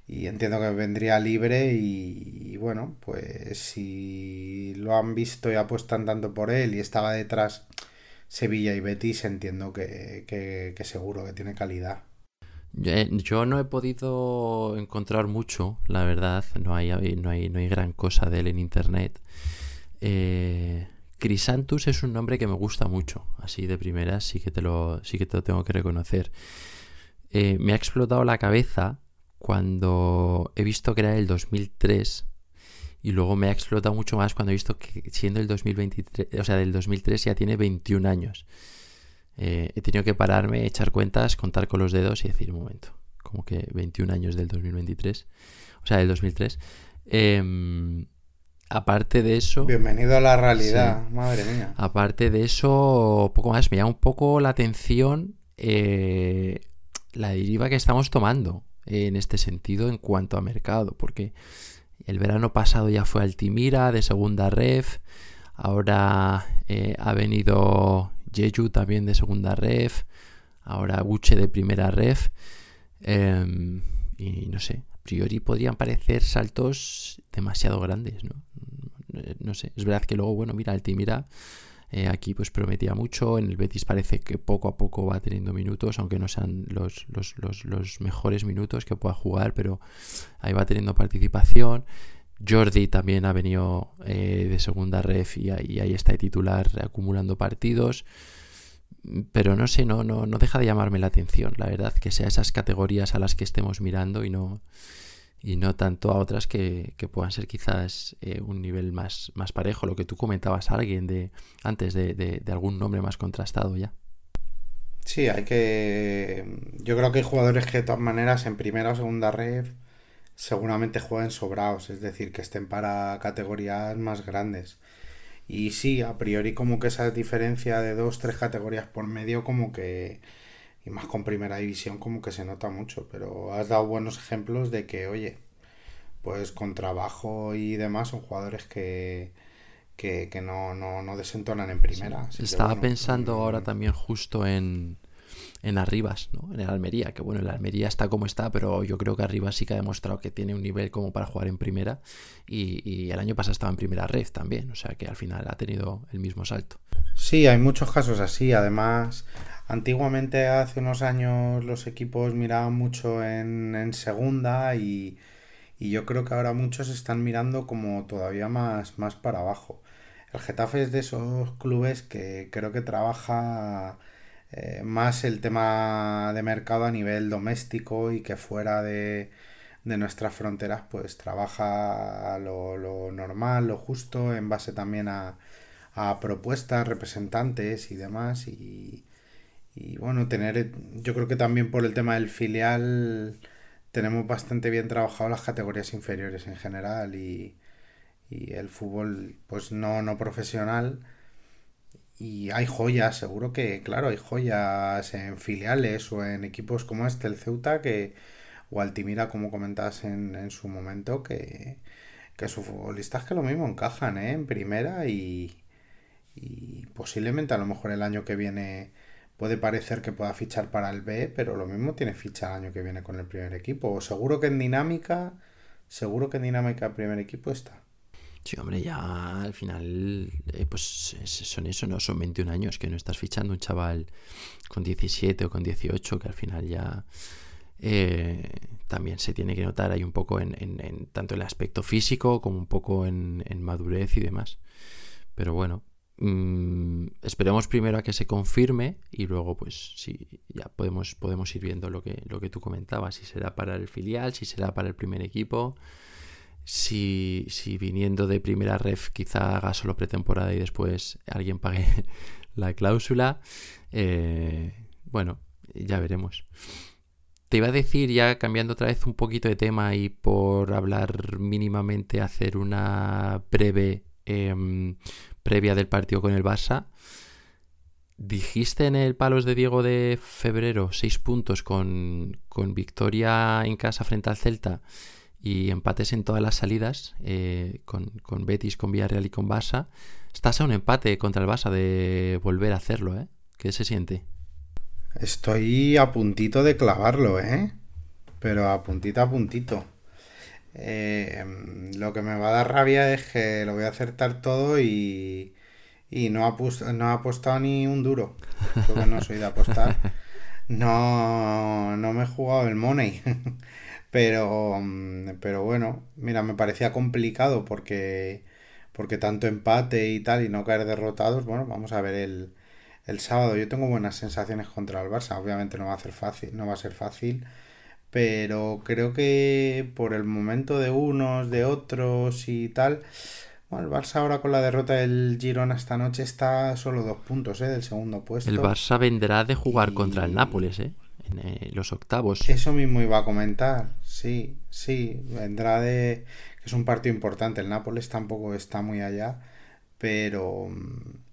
y entiendo que vendría libre y, bueno, pues si lo han visto y apuestan tanto por él y estaba detrás Sevilla y Betis, entiendo que, que, seguro que tiene calidad. Eh, yo no he podido encontrar mucho, la verdad, no hay, no hay, no hay gran cosa de él en internet. Eh, Crisantus es un nombre que me gusta mucho, así de primeras sí que te lo, sí que te tengo que reconocer. Eh, me ha explotado la cabeza cuando he visto que era el 2003 y luego me ha explotado mucho más cuando he visto que siendo el 2023, o sea, del 2003 ya tiene 21 años. Eh, he tenido que pararme, echar cuentas, contar con los dedos y decir, un momento, como que 21 años del 2023, o sea, del 2003. Em, aparte de eso... Bienvenido a la realidad, madre mía. Aparte de eso, poco más, me llama un poco la atención eh, la deriva que estamos tomando en este sentido en cuanto a mercado, porque el verano pasado ya fue Altimira de segunda ref, ahora eh, ha venido Jeju también de segunda ref, ahora Buche de primera ref, em, y no sé, a priori podrían parecer saltos demasiado grandes, ¿no? No sé, es verdad que luego, bueno, mira, Altimira eh, aquí pues prometía mucho, en el Betis parece que poco a poco va teniendo minutos, aunque no sean los, los, mejores minutos que pueda jugar, pero ahí va teniendo participación. Jordi también ha venido eh, de segunda ref y ahí, está de titular acumulando partidos. Pero no sé, no, no, no deja de llamarme la atención, la verdad, que sea esas categorías a las que estemos mirando y no, y no tanto a otras que, puedan ser quizás eh, un nivel más, más parejo. Lo que tú comentabas a alguien de antes de, algún nombre más contrastado ya. Sí, hay que. Yo creo que hay jugadores que de todas maneras en primera o segunda red seguramente jueguen sobrados, es decir, que estén para categorías más grandes. Y sí, a priori como que esa diferencia de dos, tres categorías por medio como que y más con primera división como que se nota mucho, pero has dado buenos ejemplos de que, oye, pues con trabajo y demás son jugadores que, que, no, no, no, desentonan en primera. Estaba pensando ahora también justo en, en Arribas, ¿no? En el Almería, que bueno, el Almería está como está, pero yo creo que Arribas sí que ha demostrado que tiene un nivel como para jugar en primera y, el año pasado estaba en primera red también, o sea que al final ha tenido el mismo salto. Sí, hay muchos casos así, además antiguamente hace unos años los equipos miraban mucho en, segunda y, yo creo que ahora muchos están mirando como todavía más, más para abajo. El Getafe es de esos clubes que creo que trabaja eh, más el tema de mercado a nivel doméstico y que fuera de, nuestras fronteras pues trabaja lo, normal, lo justo, en base también a, propuestas, representantes y demás. Y, y, bueno, tener, yo creo que también por el tema del filial tenemos bastante bien trabajado las categorías inferiores en general y, y el fútbol pues no, no profesional y hay joyas, seguro que, claro, hay joyas en filiales o en equipos como este, el Ceuta, que, o Altimira, como comentabas en, en su momento, que, que sus futbolistas que lo mismo encajan ¿eh? en primera y, y posiblemente a lo mejor el año que viene puede parecer que pueda fichar para el B, pero lo mismo tiene ficha el año que viene con el primer equipo. O seguro que en dinámica, seguro que en dinámica el primer equipo está. Sí, hombre, ya al final, eh, pues son eso, ¿no? Son 21 años que no estás fichando un chaval con 17 o con 18, que al final ya eh, también se tiene que notar ahí un poco en, tanto el aspecto físico como un poco en, madurez y demás. Pero bueno, mm, esperemos primero a que se confirme y luego pues sí, ya podemos, podemos ir viendo lo que, lo que tú comentabas, si será para el filial, si será para el primer equipo si, si viniendo de primera ref quizá haga solo pretemporada y después alguien pague la cláusula. Eh, bueno, ya veremos. Te iba a decir, ya cambiando otra vez un poquito de tema y por hablar mínimamente, hacer una breve em, previa del partido con el Barça. Dijiste en el Palos de Diego de febrero seis puntos con, con victoria en casa frente al Celta y empates en todas las salidas eh, con, Betis, con Villarreal y con Barça. Estás a un empate contra el Barça de volver a hacerlo, ¿eh? ¿Qué se siente? Estoy a puntito de clavarlo, ¿eh? Pero a puntito a puntito. Eh, lo que me va a dar rabia es que lo voy a acertar todo y, y no, ha no ha apostado ni un duro. Porque no soy de apostar. No, no me he jugado el money. Pero, pero bueno, mira, me parecía complicado porque, porque tanto empate y tal y no caer derrotados, bueno, vamos a ver el, el sábado. Yo tengo buenas sensaciones contra el Barça, obviamente no va a fácil, no va a ser fácil, pero creo que por el momento de unos, de otros y tal, bueno, el Barça ahora con la derrota del Girona esta noche está solo dos puntos ¿eh? del segundo puesto. El Barça vendrá de jugar contra el Nápoles, ¿eh? en eh, los octavos. Eso mismo iba a comentar, sí, sí, vendrá de... que es un partido importante, el Nápoles tampoco está muy allá, pero mm,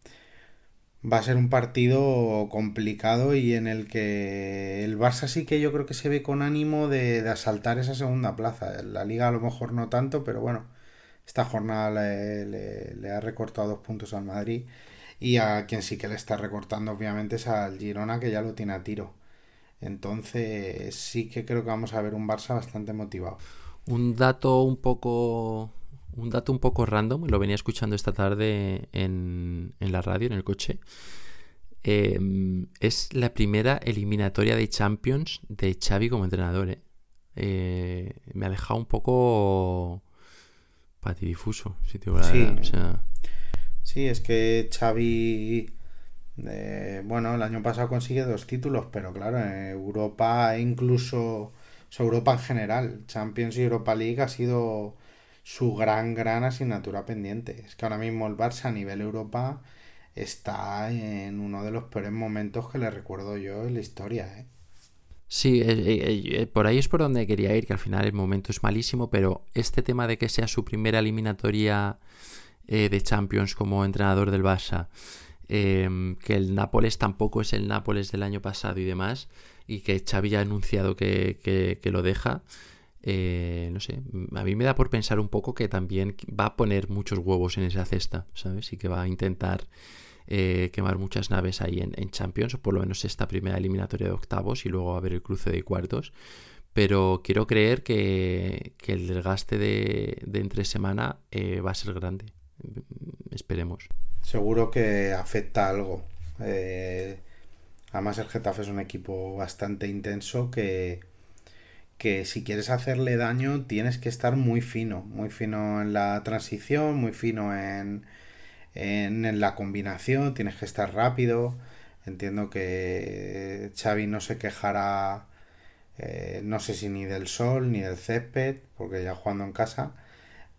va a ser un partido complicado y en el que el Barça sí que yo creo que se ve con ánimo de, asaltar esa segunda plaza. La liga a lo mejor no tanto, pero bueno, esta jornada le, le ha recortado dos puntos al Madrid y a quien sí que le está recortando obviamente es al Girona que ya lo tiene a tiro. Entonces sí que creo que vamos a ver un Barça bastante motivado. Un dato un poco un dato un poco random, lo venía escuchando esta tarde en, la radio, en el coche. Em, es la primera eliminatoria de Champions de Xavi como entrenador. ¿eh? Eh, me ha dejado un poco patidifuso, si te sí. sí, es que Xavi bueno, el año pasado consigue dos títulos, pero claro, en Europa incluso, Europa en general, Champions y Europa League ha sido su gran, gran asignatura pendiente. Es que ahora mismo el Barça a nivel Europa está en uno de los peores momentos que le recuerdo yo en la historia. ¿eh? Sí, eh, eh, por ahí es por donde quería ir, que al final el momento es malísimo, pero este tema de que sea su primera eliminatoria de Champions como entrenador del Barça Em, que el Nápoles tampoco es el Nápoles del año pasado y demás, y que Xavi ya ha anunciado que, lo deja. Eh, no sé, a mí me da por pensar un poco que también va a poner muchos huevos en esa cesta, ¿sabes? Y que va a intentar eh, quemar muchas naves ahí en, Champions, o por lo menos esta primera eliminatoria de octavos y luego a ver el cruce de cuartos. Pero quiero creer que, el desgaste de, entre semana eh, va a ser grande. Esperemos. Seguro que afecta algo. Además el Getafe es un equipo bastante intenso que, que si quieres hacerle daño tienes que estar muy fino, muy fino en la transición, muy fino en, en, la combinación, tienes que estar rápido. Entiendo que Xavi no se quejará, eh, no sé si ni del sol ni del césped, porque ya jugando en casa,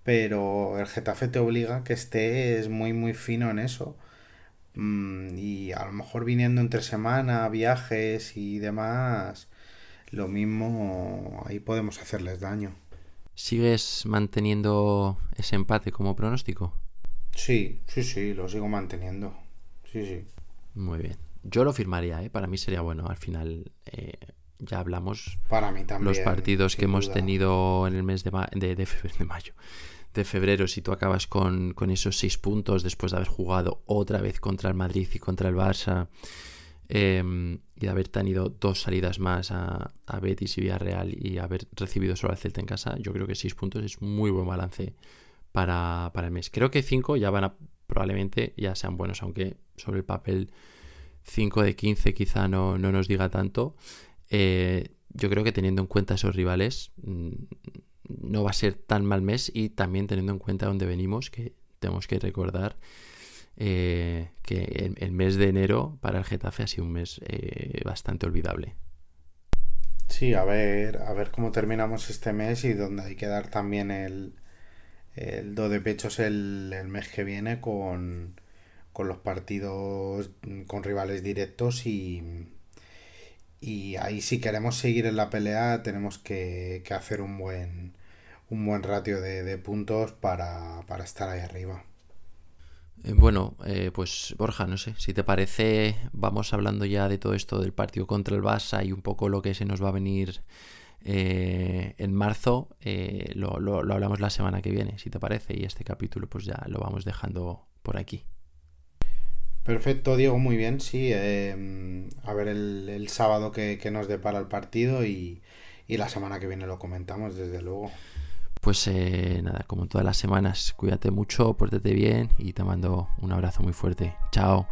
pero el Getafe te obliga que estés muy muy fino en eso. Mm, y a lo mejor viniendo entre semana, viajes y demás, lo mismo ahí podemos hacerles daño. ¿Sigues manteniendo ese empate como pronóstico? Sí, sí, sí, lo sigo manteniendo. Sí, sí. Muy bien. Yo lo firmaría, ¿eh? Para mí sería bueno. Al final, eh, ya hablamos. Para mí también. Los partidos que hemos tenido en el mes de, de, de, mayo. De febrero, si tú acabas con, esos seis puntos después de haber jugado otra vez contra el Madrid y contra el Barça. Em, y haber tenido dos salidas más a, Betis y Villarreal y haber recibido solo al Celta en casa, yo creo que seis puntos es muy buen balance para, el mes. Creo que 5 ya van a, probablemente ya sean buenos, aunque sobre el papel 5 de 15 quizá no, nos diga tanto. Eh, yo creo que teniendo en cuenta esos rivales mm, no va a ser tan mal mes y también teniendo en cuenta dónde venimos, que tenemos que recordar eh, que el, mes de enero para el Getafe ha sido un mes eh, bastante olvidable. Sí, a ver, a ver cómo terminamos este mes y dónde hay que dar también el, el do de pechos el, el mes que viene con, con los partidos con rivales directos y, y ahí si queremos seguir en la pelea tenemos que, hacer un buen un buen ratio de, puntos para, estar ahí arriba. Eh, bueno, eh, pues Borja, no sé, si te parece, vamos hablando ya de todo esto del partido contra el Barça y un poco lo que se nos va a venir eh, en marzo eh, lo, lo, hablamos la semana que viene, si te parece, y este capítulo pues ya lo vamos dejando por aquí. Perfecto, Diego, muy bien, sí. Em, a ver el, sábado que, nos depara el partido y, y, la semana que viene lo comentamos, desde luego. Pues eh, nada, como todas las semanas, cuídate mucho, pórtate bien y te mando un abrazo muy fuerte. Chao.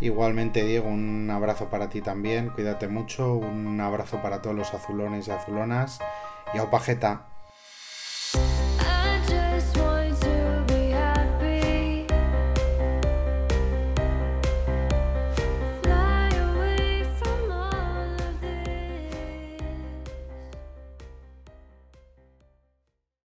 Igualmente, Diego, un abrazo para ti también. Cuídate mucho. Un abrazo para todos los azulones y azulonas. Y a Opajeta.